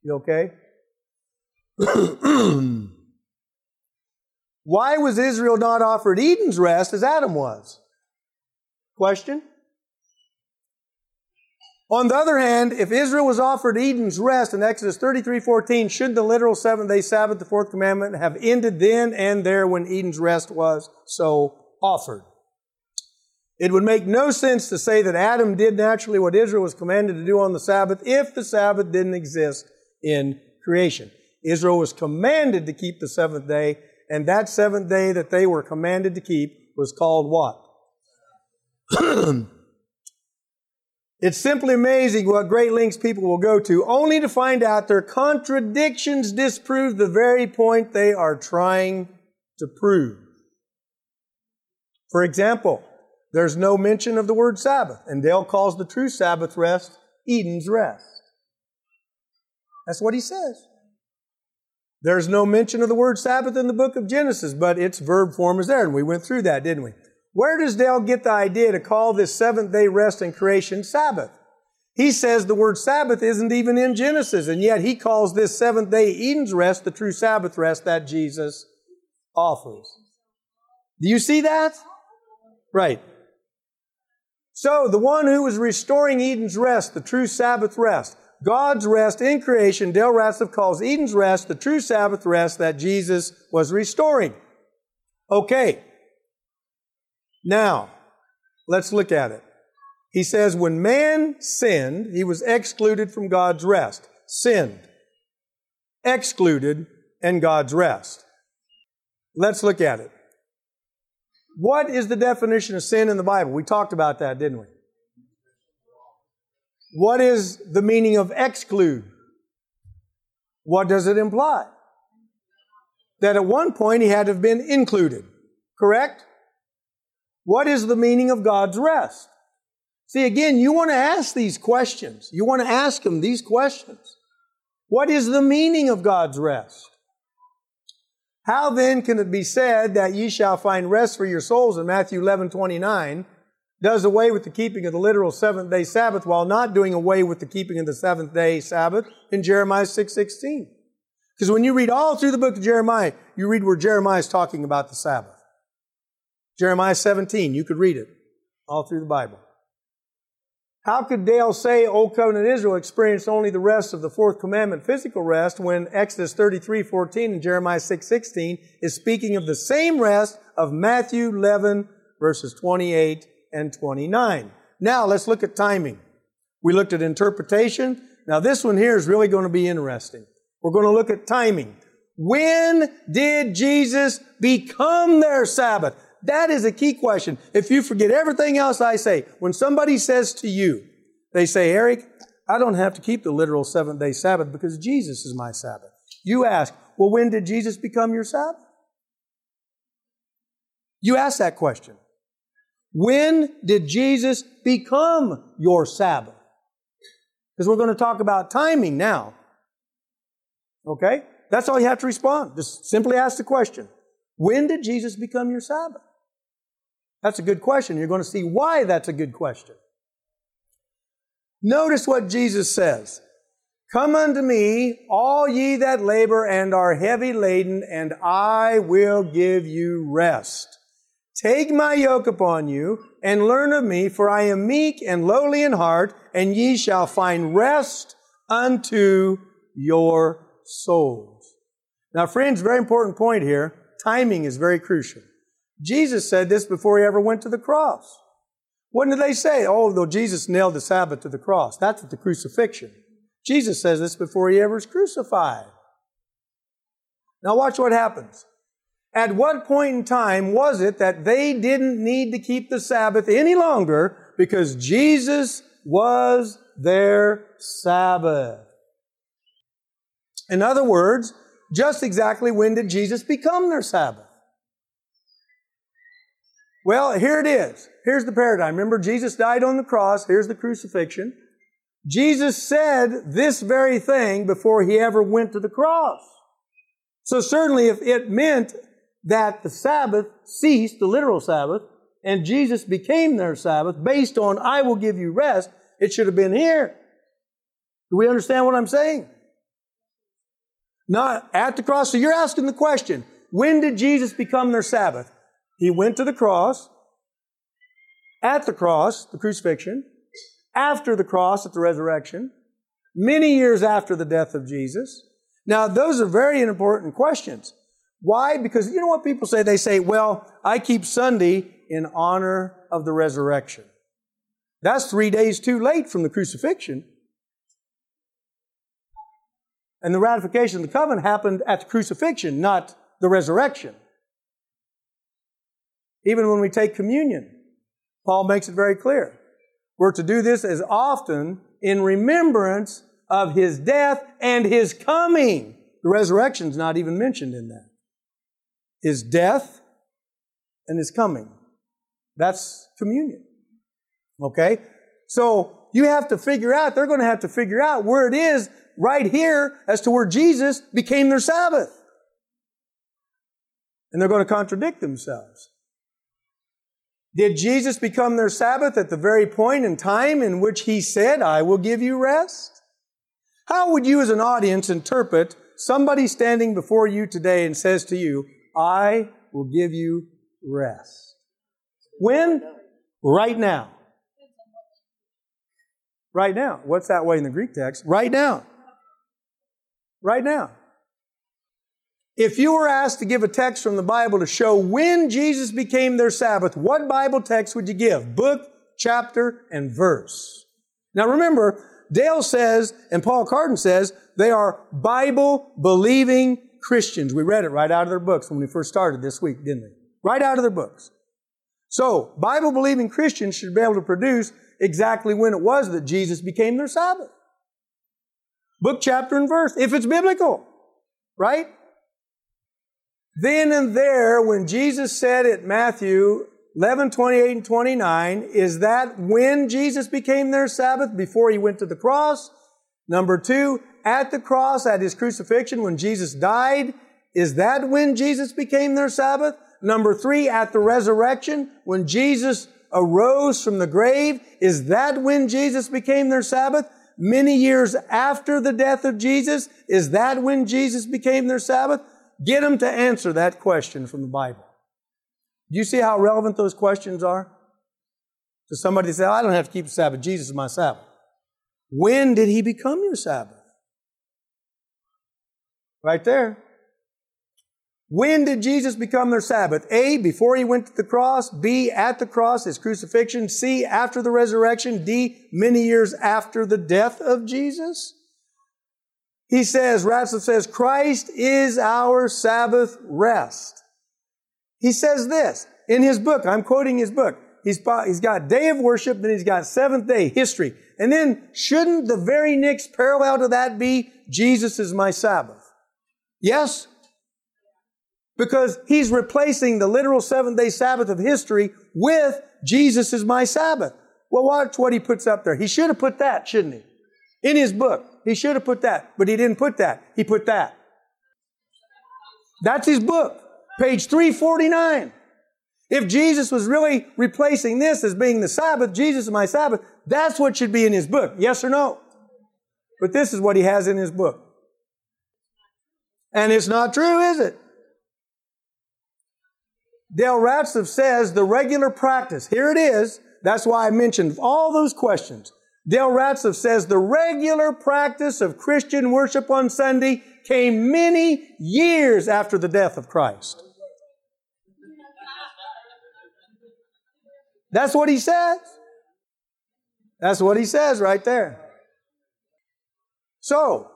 You okay? Why was Israel not offered Eden's rest as Adam was? Question? On the other hand, if Israel was offered Eden's rest in Exodus 33, 14, should the literal seventh day Sabbath, the fourth commandment, have ended then and there when Eden's rest was so offered? It would make no sense to say that Adam did naturally what Israel was commanded to do on the Sabbath if the Sabbath didn't exist in creation. Israel was commanded to keep the seventh day, and that seventh day that they were commanded to keep was called what? It's simply amazing what great lengths people will go to only to find out their contradictions disprove the very point they are trying to prove. For example, there's no mention of the word Sabbath, and Dale calls the true Sabbath rest Eden's rest. That's what he says. There's no mention of the word Sabbath in the book of Genesis, but its verb form is there, and we went through that, didn't we? Where does Dale get the idea to call this seventh day rest in creation Sabbath? He says the word Sabbath isn't even in Genesis, and yet he calls this seventh day Eden's rest the true Sabbath rest that Jesus offers. Do you see that? Right. So, the one who was restoring Eden's rest, the true Sabbath rest, God's rest in creation, Dale Ratzlaff calls Eden's rest the true Sabbath rest that Jesus was restoring. Okay. Now, let's look at it. He says, when man sinned, he was excluded from God's rest. Sinned. Excluded and God's rest. Let's look at it. What is the definition of sin in the Bible? We talked about that, didn't we? What is the meaning of exclude? What does it imply? That at one point he had to have been included. Correct? What is the meaning of God's rest? See, again, you want to ask these questions. You want to ask him these questions. What is the meaning of God's rest? How then can it be said that ye shall find rest for your souls in Matthew 11, 29, does away with the keeping of the literal seventh day Sabbath while not doing away with the keeping of the seventh day Sabbath in Jeremiah 6, 16? Because when you read all through the book of Jeremiah, you read where Jeremiah is talking about the Sabbath. Jeremiah 17, you could read it all through the Bible. How could Dale say Old Covenant Israel experienced only the rest of the fourth commandment, physical rest, when Exodus 33, 14 and Jeremiah 6, 16 is speaking of the same rest of Matthew 11, verses 28 and 29? Now let's look at timing. We looked at interpretation. Now this one here is really going to be interesting. We're going to look at timing. When did Jesus become their Sabbath? That is a key question. If you forget everything else I say, when somebody says to you, they say, Eric, I don't have to keep the literal seventh day Sabbath because Jesus is my Sabbath. You ask, well, when did Jesus become your Sabbath? You ask that question. When did Jesus become your Sabbath? Because we're going to talk about timing now. Okay? That's all you have to respond. Just simply ask the question. When did Jesus become your Sabbath? That's a good question. You're going to see why that's a good question. Notice what Jesus says. Come unto me, all ye that labor and are heavy laden, and I will give you rest. Take my yoke upon you and learn of me, for I am meek and lowly in heart, and ye shall find rest unto your souls. Now, friends, very important point here. Timing is very crucial. Jesus said this before he ever went to the cross. What did they say? Oh, though Jesus nailed the Sabbath to the cross. That's at the crucifixion. Jesus says this before he ever was crucified. Now watch what happens. At what point in time was it that they didn't need to keep the Sabbath any longer because Jesus was their Sabbath? In other words, just exactly when did Jesus become their Sabbath? Well, here it is. Here's the paradigm. Remember, Jesus died on the cross. Here's the crucifixion. Jesus said this very thing before he ever went to the cross. So certainly if it meant that the Sabbath ceased, the literal Sabbath, and Jesus became their Sabbath based on, I will give you rest, it should have been here. Do we understand what I'm saying? Not at the cross. So you're asking the question, when did Jesus become their Sabbath? He went to the cross, at the cross, the crucifixion, after the cross at the resurrection, many years after the death of Jesus. Now, those are very important questions. Why? Because you know what people say? They say, well, I keep Sunday in honor of the resurrection. That's three days too late from the crucifixion. And the ratification of the covenant happened at the crucifixion, not the resurrection. Even when we take communion, Paul makes it very clear. We're to do this as often in remembrance of his death and his coming. The resurrection is not even mentioned in that. His death and his coming. That's communion. Okay? So you have to figure out, they're going to have to figure out where it is right here as to where Jesus became their Sabbath. And they're going to contradict themselves. Did Jesus become their Sabbath at the very point in time in which He said, I will give you rest? How would you as an audience interpret somebody standing before you today and says to you, I will give you rest? When? Right now. Right now. What's that way in the Greek text? Right now. Right now. If you were asked to give a text from the Bible to show when Jesus became their Sabbath, what Bible text would you give? Book, chapter, and verse. Now remember, Dale says, and Paul Carden says, they are Bible believing Christians. We read it right out of their books when we first started this week, didn't we? Right out of their books. So, Bible believing Christians should be able to produce exactly when it was that Jesus became their Sabbath. Book, chapter, and verse, if it's biblical, right? Then and there, when Jesus said at Matthew 11, 28 and 29, is that when Jesus became their Sabbath? Before he went to the cross? Number two, at the cross, at his crucifixion, when Jesus died, is that when Jesus became their Sabbath? Number three, at the resurrection, when Jesus arose from the grave, is that when Jesus became their Sabbath? Many years after the death of Jesus, is that when Jesus became their Sabbath? Get them to answer that question from the Bible. Do you see how relevant those questions are? To somebody say, I don't have to keep the Sabbath. Jesus is my Sabbath. When did he become your Sabbath? Right there. When did Jesus become their Sabbath? A, before he went to the cross. B, at the cross, his crucifixion. C, after the resurrection. D, many years after the death of Jesus. He says, Ratzlaff says, Christ is our Sabbath rest. He says this in his book. I'm quoting his book. He's, he's got day of worship, then he's got seventh day history. And then shouldn't the very next parallel to that be Jesus is my Sabbath? Yes? because he's replacing the literal seventh day Sabbath of history with Jesus is my Sabbath. Well, watch what he puts up there. He should have put that, shouldn't he? In his book, he should have put that, but he didn't put that. He put that. That's his book, page 349. If Jesus was really replacing this as being the Sabbath, Jesus is my Sabbath, that's what should be in his book. Yes or no? But this is what he has in his book. And it's not true, is it? Dale Ratzlaff says the regular practice, here it is, that's why I mentioned all those questions. Dale Ratzlaff says the regular practice of Christian worship on Sunday came many years after the death of Christ. That's what he says. That's what he says right there. So,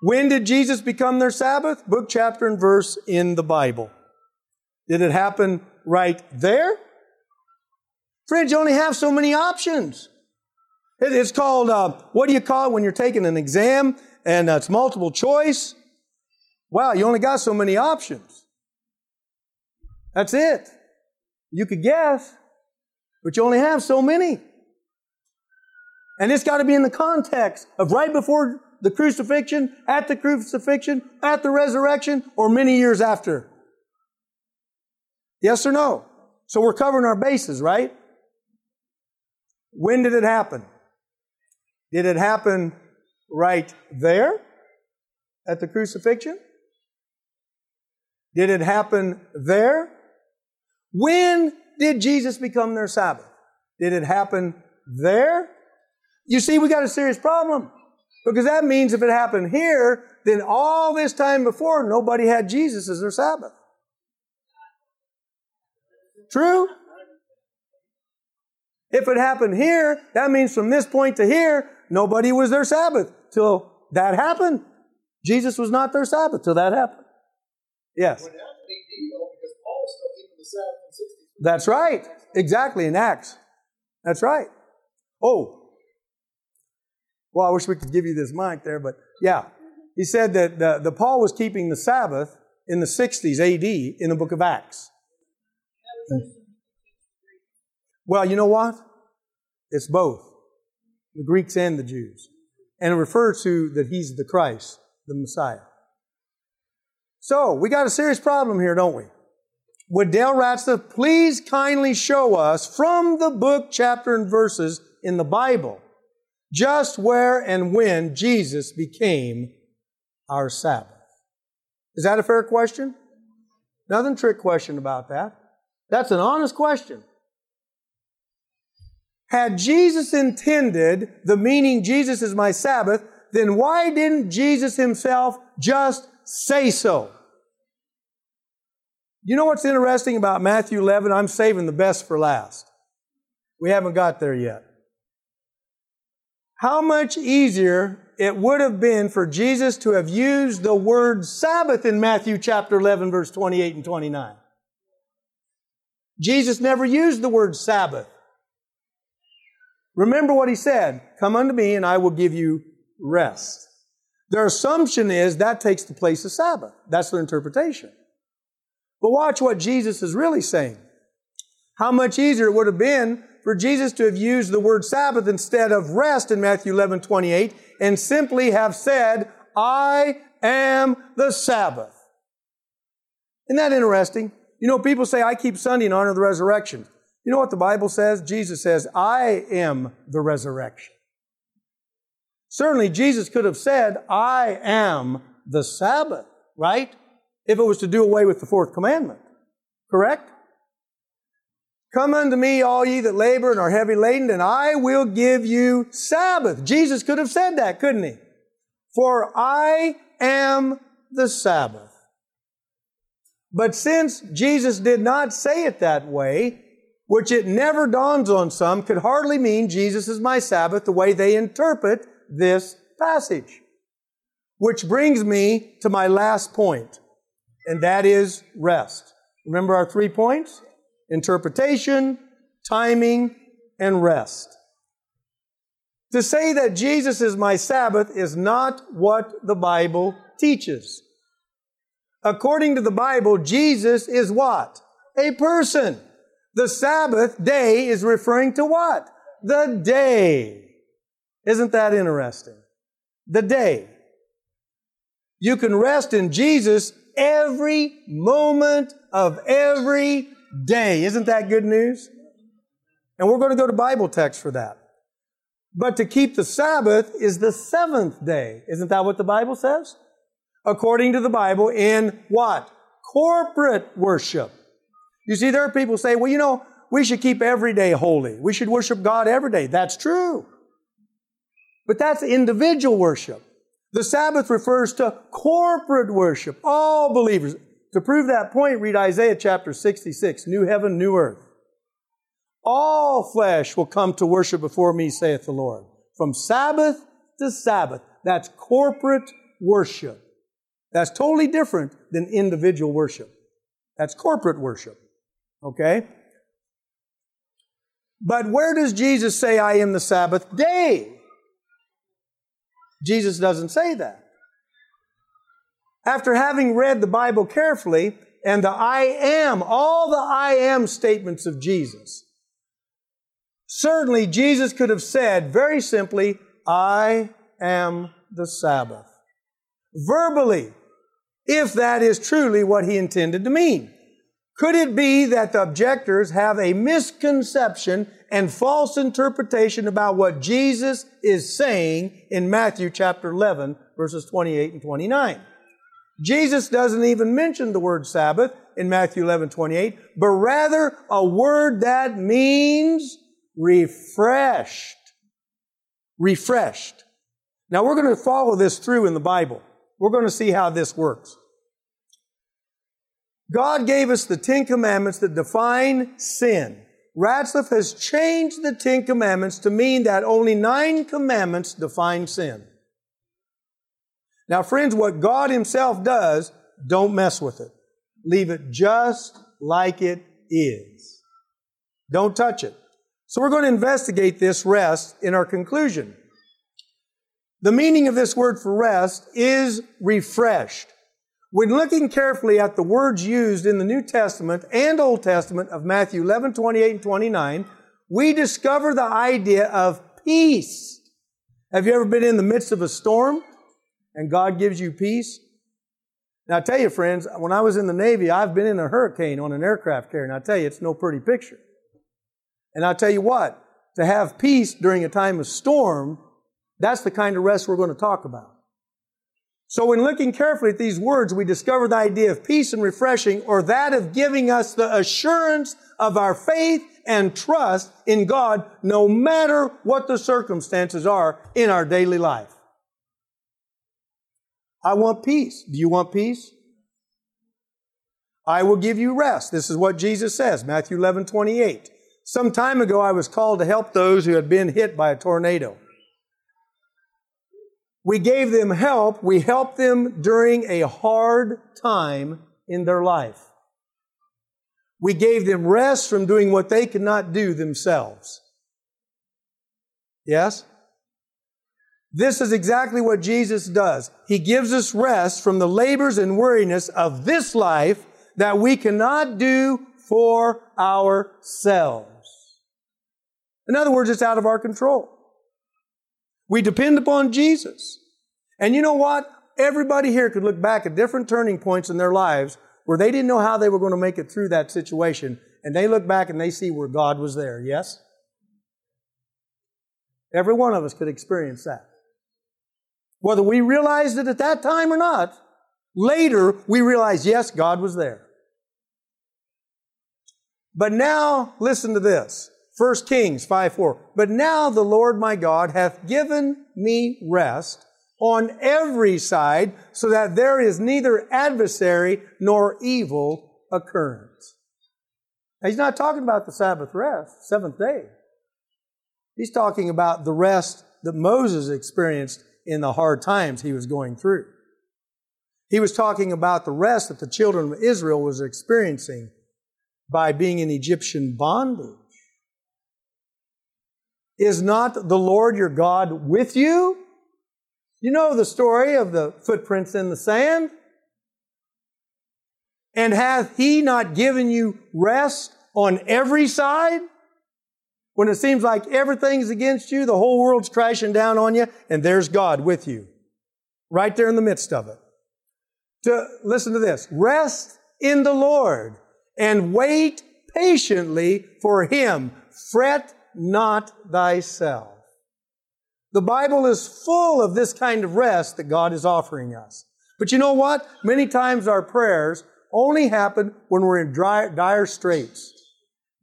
when did Jesus become their Sabbath? Book, chapter, and verse in the Bible. Did it happen right there? Friends, you only have so many options. It's called, uh, what do you call it when you're taking an exam and uh, it's multiple choice? Wow, you only got so many options. That's it. You could guess, but you only have so many. And it's got to be in the context of right before the crucifixion, at the crucifixion, at the resurrection, or many years after? Yes or no? So we're covering our bases, right? When did it happen? Did it happen right there at the crucifixion? Did it happen there? When did Jesus become their Sabbath? Did it happen there? You see, we got a serious problem. Because that means if it happened here, then all this time before, nobody had Jesus as their Sabbath. True? If it happened here, that means from this point to here, nobody was their Sabbath till that happened. Jesus was not their Sabbath till that happened. Yes. That's right. Exactly, in Acts. That's right. Oh. Well, I wish we could give you this mic there, but yeah. He said that the, the Paul was keeping the Sabbath in the 60s AD in the book of Acts. Well, you know what? It's both the Greeks and the Jews. And it refers to that he's the Christ, the Messiah. So, we got a serious problem here, don't we? Would Dale Ratzlaff please kindly show us from the book, chapter, and verses in the Bible just where and when Jesus became our Sabbath? Is that a fair question? Nothing trick question about that. That's an honest question. Had Jesus intended the meaning Jesus is my Sabbath, then why didn't Jesus himself just say so? You know what's interesting about Matthew 11? I'm saving the best for last. We haven't got there yet. How much easier it would have been for Jesus to have used the word Sabbath in Matthew chapter 11 verse 28 and 29. Jesus never used the word Sabbath. Remember what he said, come unto me and I will give you rest. Their assumption is that takes the place of Sabbath. That's their interpretation. But watch what Jesus is really saying. How much easier it would have been for Jesus to have used the word Sabbath instead of rest in Matthew 11, 28 and simply have said, I am the Sabbath. Isn't that interesting? You know, people say, I keep Sunday in honor of the resurrection. You know what the Bible says? Jesus says, I am the resurrection. Certainly, Jesus could have said, I am the Sabbath, right? If it was to do away with the fourth commandment. Correct? Come unto me, all ye that labor and are heavy laden, and I will give you Sabbath. Jesus could have said that, couldn't he? For I am the Sabbath. But since Jesus did not say it that way, which it never dawns on some, could hardly mean Jesus is my Sabbath the way they interpret this passage. Which brings me to my last point, and that is rest. Remember our three points? Interpretation, timing, and rest. To say that Jesus is my Sabbath is not what the Bible teaches. According to the Bible, Jesus is what? A person. The Sabbath day is referring to what? The day. Isn't that interesting? The day. You can rest in Jesus every moment of every day. Isn't that good news? And we're going to go to Bible text for that. But to keep the Sabbath is the seventh day. Isn't that what the Bible says? According to the Bible in what? Corporate worship. You see, there are people say, well, you know, we should keep every day holy. We should worship God every day. That's true. But that's individual worship. The Sabbath refers to corporate worship, all believers. To prove that point, read Isaiah chapter 66, new heaven, new earth. All flesh will come to worship before me, saith the Lord. From Sabbath to Sabbath. That's corporate worship. That's totally different than individual worship. That's corporate worship. Okay? But where does Jesus say, I am the Sabbath day? Jesus doesn't say that. After having read the Bible carefully and the I am, all the I am statements of Jesus, certainly Jesus could have said very simply, I am the Sabbath. Verbally, if that is truly what he intended to mean. Could it be that the objectors have a misconception and false interpretation about what Jesus is saying in Matthew chapter 11, verses 28 and 29? Jesus doesn't even mention the word Sabbath in Matthew 11, 28, but rather a word that means refreshed. Refreshed. Now we're going to follow this through in the Bible. We're going to see how this works. God gave us the Ten Commandments that define sin. Ratzlaff has changed the Ten Commandments to mean that only nine commandments define sin. Now, friends, what God Himself does, don't mess with it. Leave it just like it is. Don't touch it. So we're going to investigate this rest in our conclusion. The meaning of this word for rest is refreshed. When looking carefully at the words used in the New Testament and Old Testament of Matthew 11, 28 and 29, we discover the idea of peace. Have you ever been in the midst of a storm and God gives you peace? Now, I tell you, friends, when I was in the Navy, I've been in a hurricane on an aircraft carrier, and I tell you, it's no pretty picture. And I'll tell you what, to have peace during a time of storm, that's the kind of rest we're going to talk about. So when looking carefully at these words, we discover the idea of peace and refreshing or that of giving us the assurance of our faith and trust in God no matter what the circumstances are in our daily life. I want peace. Do you want peace? I will give you rest. This is what Jesus says, Matthew 11, 28. Some time ago, I was called to help those who had been hit by a tornado. We gave them help. We helped them during a hard time in their life. We gave them rest from doing what they could not do themselves. Yes? This is exactly what Jesus does. He gives us rest from the labors and weariness of this life that we cannot do for ourselves. In other words, it's out of our control. We depend upon Jesus. And you know what? Everybody here could look back at different turning points in their lives where they didn't know how they were going to make it through that situation. And they look back and they see where God was there. Yes? Every one of us could experience that. Whether we realized it at that time or not, later we realize, yes, God was there. But now, listen to this. 1 Kings 5 4. But now the Lord my God hath given me rest on every side, so that there is neither adversary nor evil occurrence. Now, he's not talking about the Sabbath rest, seventh day. He's talking about the rest that Moses experienced in the hard times he was going through. He was talking about the rest that the children of Israel was experiencing by being in Egyptian bondage. Is not the Lord your God with you? You know the story of the footprints in the sand? And hath he not given you rest on every side? When it seems like everything's against you, the whole world's crashing down on you, and there's God with you. Right there in the midst of it. To listen to this. Rest in the Lord and wait patiently for him. Fret not thyself. The Bible is full of this kind of rest that God is offering us. But you know what? Many times our prayers only happen when we're in dry, dire straits.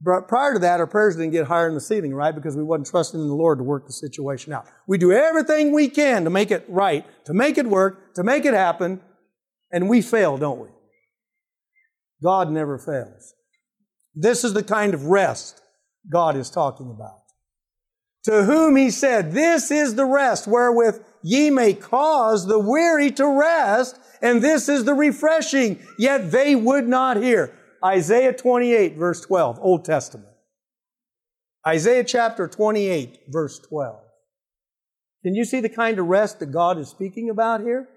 But prior to that, our prayers didn't get higher in the ceiling, right? Because we wasn't trusting in the Lord to work the situation out. We do everything we can to make it right, to make it work, to make it happen, and we fail, don't we? God never fails. This is the kind of rest God is talking about. To whom he said, This is the rest wherewith ye may cause the weary to rest, and this is the refreshing. Yet they would not hear. Isaiah 28, verse 12, Old Testament. Isaiah chapter 28, verse 12. Can you see the kind of rest that God is speaking about here?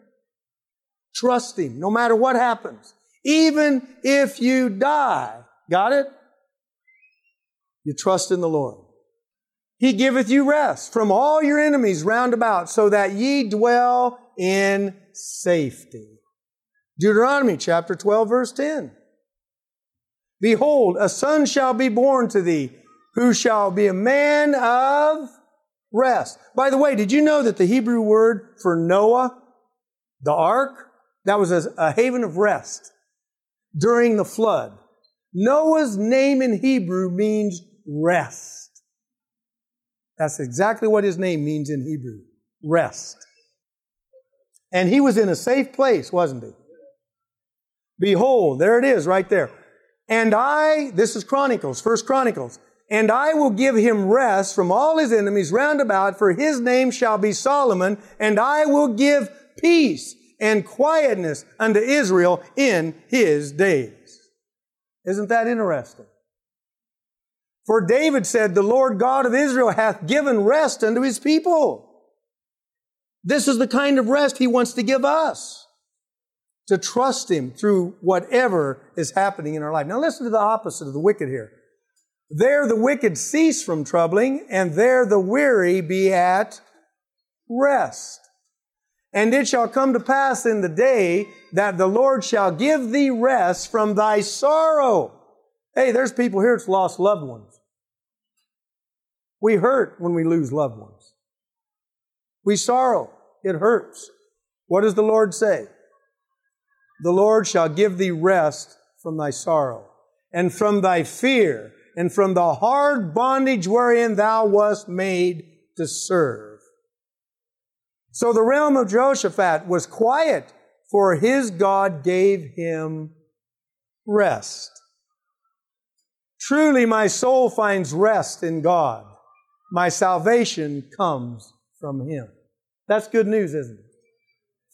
Trust Him, no matter what happens. Even if you die. Got it? You trust in the Lord. He giveth you rest from all your enemies round about, so that ye dwell in safety. Deuteronomy chapter 12, verse 10. Behold, a son shall be born to thee, who shall be a man of rest. By the way, did you know that the Hebrew word for Noah, the ark, that was a, a haven of rest during the flood? Noah's name in Hebrew means rest. That's exactly what his name means in Hebrew rest. And he was in a safe place, wasn't he? Behold, there it is right there. And I, this is Chronicles, First Chronicles, and I will give him rest from all his enemies round about, for his name shall be Solomon, and I will give peace and quietness unto Israel in his days. Isn't that interesting? For David said, The Lord God of Israel hath given rest unto his people. This is the kind of rest he wants to give us. To trust him through whatever is happening in our life. Now listen to the opposite of the wicked here. There the wicked cease from troubling, and there the weary be at rest. And it shall come to pass in the day that the Lord shall give thee rest from thy sorrow. Hey, there's people here that's lost loved ones. We hurt when we lose loved ones. We sorrow. It hurts. What does the Lord say? The Lord shall give thee rest from thy sorrow and from thy fear and from the hard bondage wherein thou wast made to serve. So the realm of Jehoshaphat was quiet, for his God gave him rest. Truly my soul finds rest in God. My salvation comes from Him. That's good news, isn't it?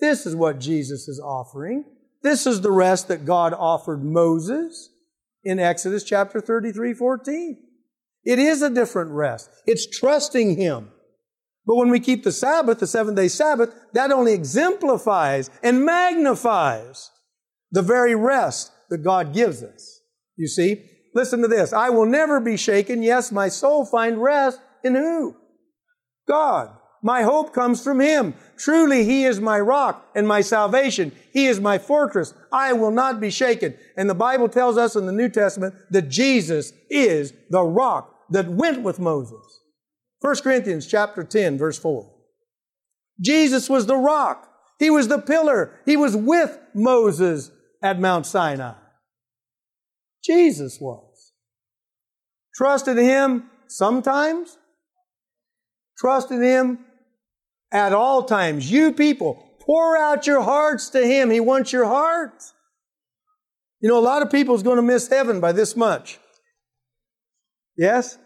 This is what Jesus is offering. This is the rest that God offered Moses in Exodus chapter 33, 14. It is a different rest. It's trusting Him. But when we keep the Sabbath, the seven day Sabbath, that only exemplifies and magnifies the very rest that God gives us. You see? Listen to this. I will never be shaken. Yes, my soul find rest in who? God. My hope comes from Him. Truly, He is my rock and my salvation. He is my fortress. I will not be shaken. And the Bible tells us in the New Testament that Jesus is the rock that went with Moses. 1 Corinthians chapter 10, verse 4. Jesus was the rock. He was the pillar. He was with Moses at Mount Sinai. Jesus was. Trusted Him sometimes, Trust in Him at all times. You people, pour out your hearts to Him. He wants your heart. You know, a lot of people is going to miss heaven by this much. Yes?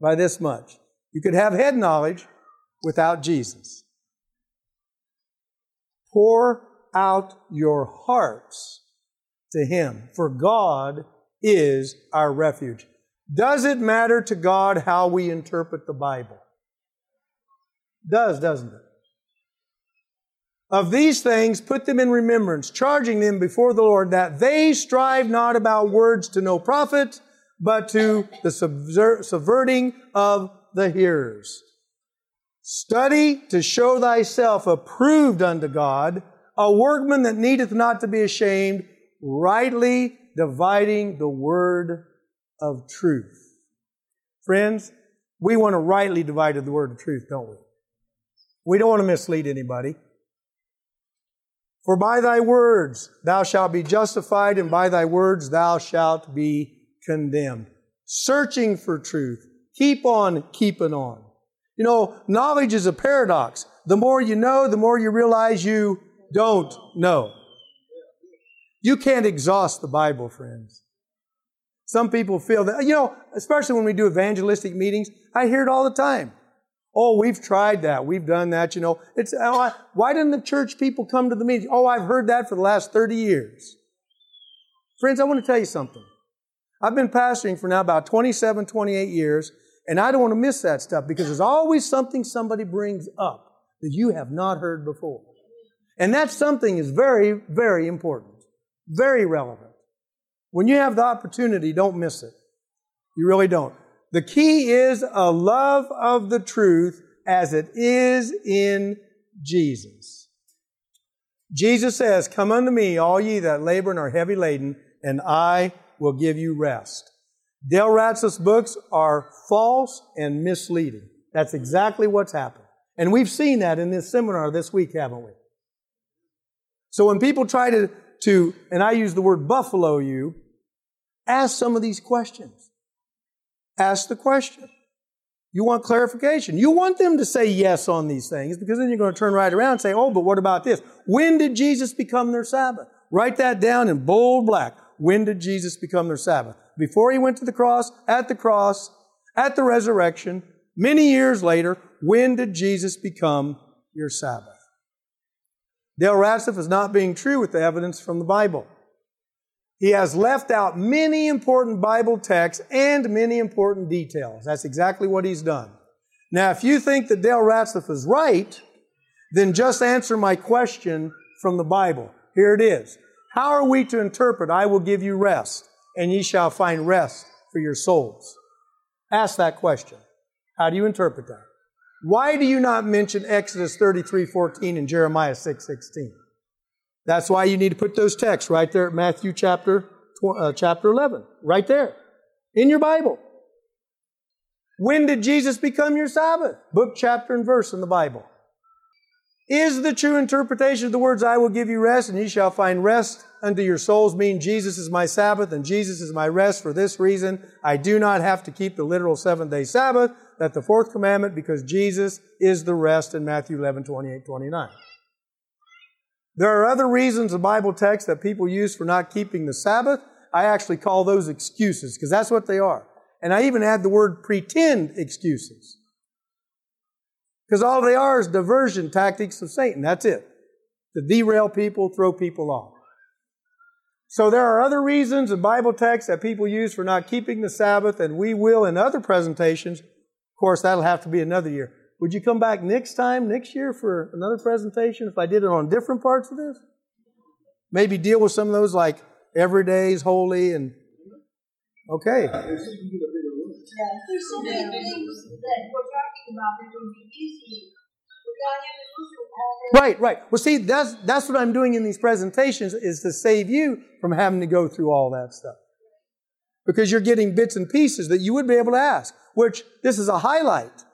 By this much. You could have head knowledge without Jesus. Pour out your hearts to Him, for God is our refuge. Does it matter to God how we interpret the Bible? Does, doesn't it? Of these things, put them in remembrance, charging them before the Lord that they strive not about words to no profit, but to the subverting of the hearers. Study to show thyself approved unto God, a workman that needeth not to be ashamed, rightly dividing the word of truth. Friends, we want to rightly divide the word of truth, don't we? We don't want to mislead anybody. For by thy words thou shalt be justified, and by thy words thou shalt be condemned. Searching for truth. Keep on keeping on. You know, knowledge is a paradox. The more you know, the more you realize you don't know. You can't exhaust the Bible, friends. Some people feel that, you know, especially when we do evangelistic meetings, I hear it all the time. Oh, we've tried that. We've done that. You know, it's oh, why didn't the church people come to the meeting? Oh, I've heard that for the last 30 years. Friends, I want to tell you something. I've been pastoring for now about 27, 28 years, and I don't want to miss that stuff because there's always something somebody brings up that you have not heard before. And that something is very, very important, very relevant. When you have the opportunity, don't miss it. You really don't. The key is a love of the truth as it is in Jesus. Jesus says, Come unto me, all ye that labor and are heavy laden, and I will give you rest. Dale Ratzlaff's books are false and misleading. That's exactly what's happened. And we've seen that in this seminar this week, haven't we? So when people try to, to and I use the word buffalo you, ask some of these questions. Ask the question. You want clarification. You want them to say yes on these things because then you're going to turn right around and say, oh, but what about this? When did Jesus become their Sabbath? Write that down in bold black. When did Jesus become their Sabbath? Before he went to the cross, at the cross, at the resurrection, many years later, when did Jesus become your Sabbath? Dale Ratzlaff is not being true with the evidence from the Bible. He has left out many important Bible texts and many important details. That's exactly what he's done. Now, if you think that Dale Ratzlaff is right, then just answer my question from the Bible. Here it is. How are we to interpret, I will give you rest, and ye shall find rest for your souls? Ask that question. How do you interpret that? Why do you not mention Exodus 33, 14 and Jeremiah 6, 16? That's why you need to put those texts right there at Matthew chapter, uh, chapter 11, right there in your Bible. When did Jesus become your Sabbath? Book, chapter, and verse in the Bible. Is the true interpretation of the words, I will give you rest and you shall find rest unto your souls, mean Jesus is my Sabbath and Jesus is my rest for this reason. I do not have to keep the literal seventh day Sabbath. That the fourth commandment because Jesus is the rest in Matthew 11, 28, 29. There are other reasons the Bible text that people use for not keeping the Sabbath. I actually call those excuses because that's what they are. And I even add the word pretend excuses. Because all they are is diversion tactics of Satan. That's it. To derail people, throw people off. So there are other reasons in Bible texts that people use for not keeping the Sabbath, and we will in other presentations. Of course, that'll have to be another year. Would you come back next time, next year, for another presentation if I did it on different parts of this? Maybe deal with some of those like every day is holy and okay. Yeah, there's so many things that we're talking about that would be easy Right, right. Well, see, that's that's what I'm doing in these presentations is to save you from having to go through all that stuff. Because you're getting bits and pieces that you would be able to ask, which this is a highlight.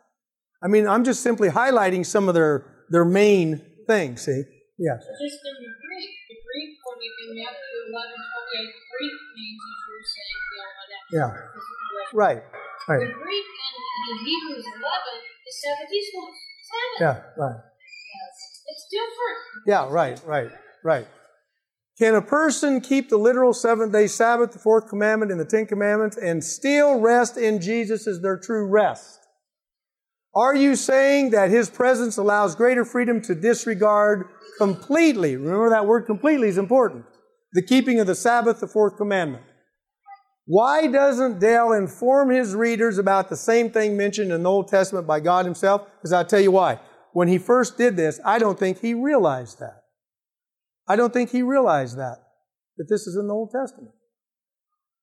I mean, I'm just simply highlighting some of their, their main things, see? Yes. Just in the Greek, the Greek, when you, in Matthew 11, 28, Greek means, as you're saying, you know, yeah. Right, right. The Greek in, in Hebrews 11 is Sabbatismos. Sabbath. Yeah, right. Yes. It's different. Yeah, right, right, right. Can a person keep the literal seventh day Sabbath, the fourth commandment, and the Ten Commandments, and still rest in Jesus as their true rest? Are you saying that His presence allows greater freedom to disregard completely? Remember that word completely is important. The keeping of the Sabbath, the fourth commandment. Why doesn't Dale inform his readers about the same thing mentioned in the Old Testament by God Himself? Because I'll tell you why. When he first did this, I don't think he realized that. I don't think he realized that, that this is in the Old Testament,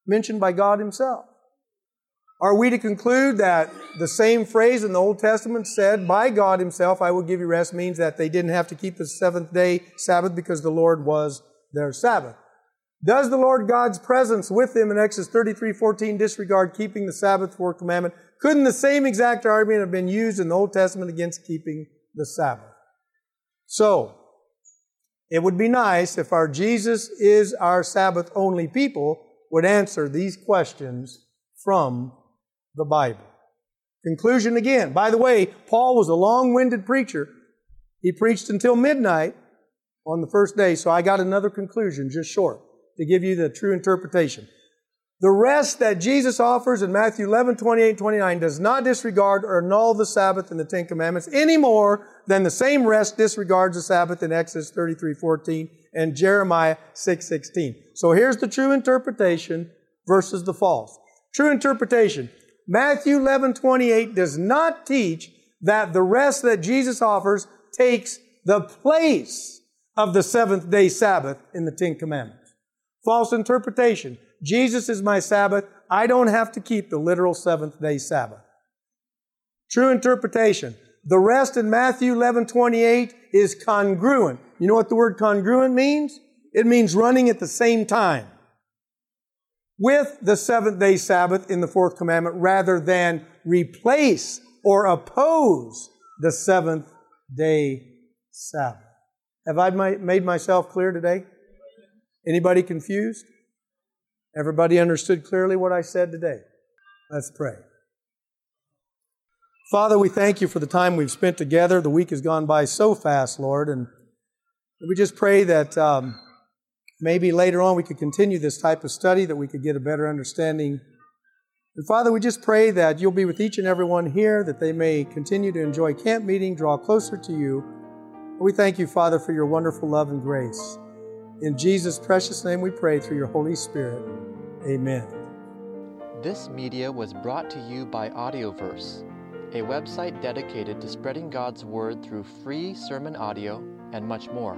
mentioned by God Himself. Are we to conclude that the same phrase in the Old Testament said by God Himself, I will give you rest, means that they didn't have to keep the seventh day Sabbath because the Lord was their Sabbath? Does the Lord God's presence with them in Exodus 33 14 disregard keeping the Sabbath fourth commandment? Couldn't the same exact argument have been used in the Old Testament against keeping the Sabbath? So, it would be nice if our Jesus is our Sabbath only people would answer these questions from the Bible. Conclusion again. By the way, Paul was a long winded preacher. He preached until midnight on the first day, so I got another conclusion, just short, to give you the true interpretation. The rest that Jesus offers in Matthew 11, 28, 29 does not disregard or annul the Sabbath in the Ten Commandments any more than the same rest disregards the Sabbath in Exodus 33, 14 and Jeremiah 6, 16. So here's the true interpretation versus the false. True interpretation. Matthew 11, 28 does not teach that the rest that Jesus offers takes the place of the seventh day Sabbath in the Ten Commandments. False interpretation. Jesus is my Sabbath. I don't have to keep the literal seventh day Sabbath. True interpretation. The rest in Matthew 11, 28 is congruent. You know what the word congruent means? It means running at the same time with the seventh day Sabbath in the fourth commandment rather than replace or oppose the seventh day Sabbath. Have I made myself clear today? Anybody confused? Everybody understood clearly what I said today? Let's pray. Father, we thank you for the time we've spent together. The week has gone by so fast, Lord, and we just pray that um, maybe later on we could continue this type of study, that we could get a better understanding. And Father, we just pray that you'll be with each and every one here, that they may continue to enjoy camp meeting, draw closer to you. We thank you, Father, for your wonderful love and grace. In Jesus' precious name we pray through your Holy Spirit. Amen. This media was brought to you by Audioverse, a website dedicated to spreading God's Word through free sermon audio and much more.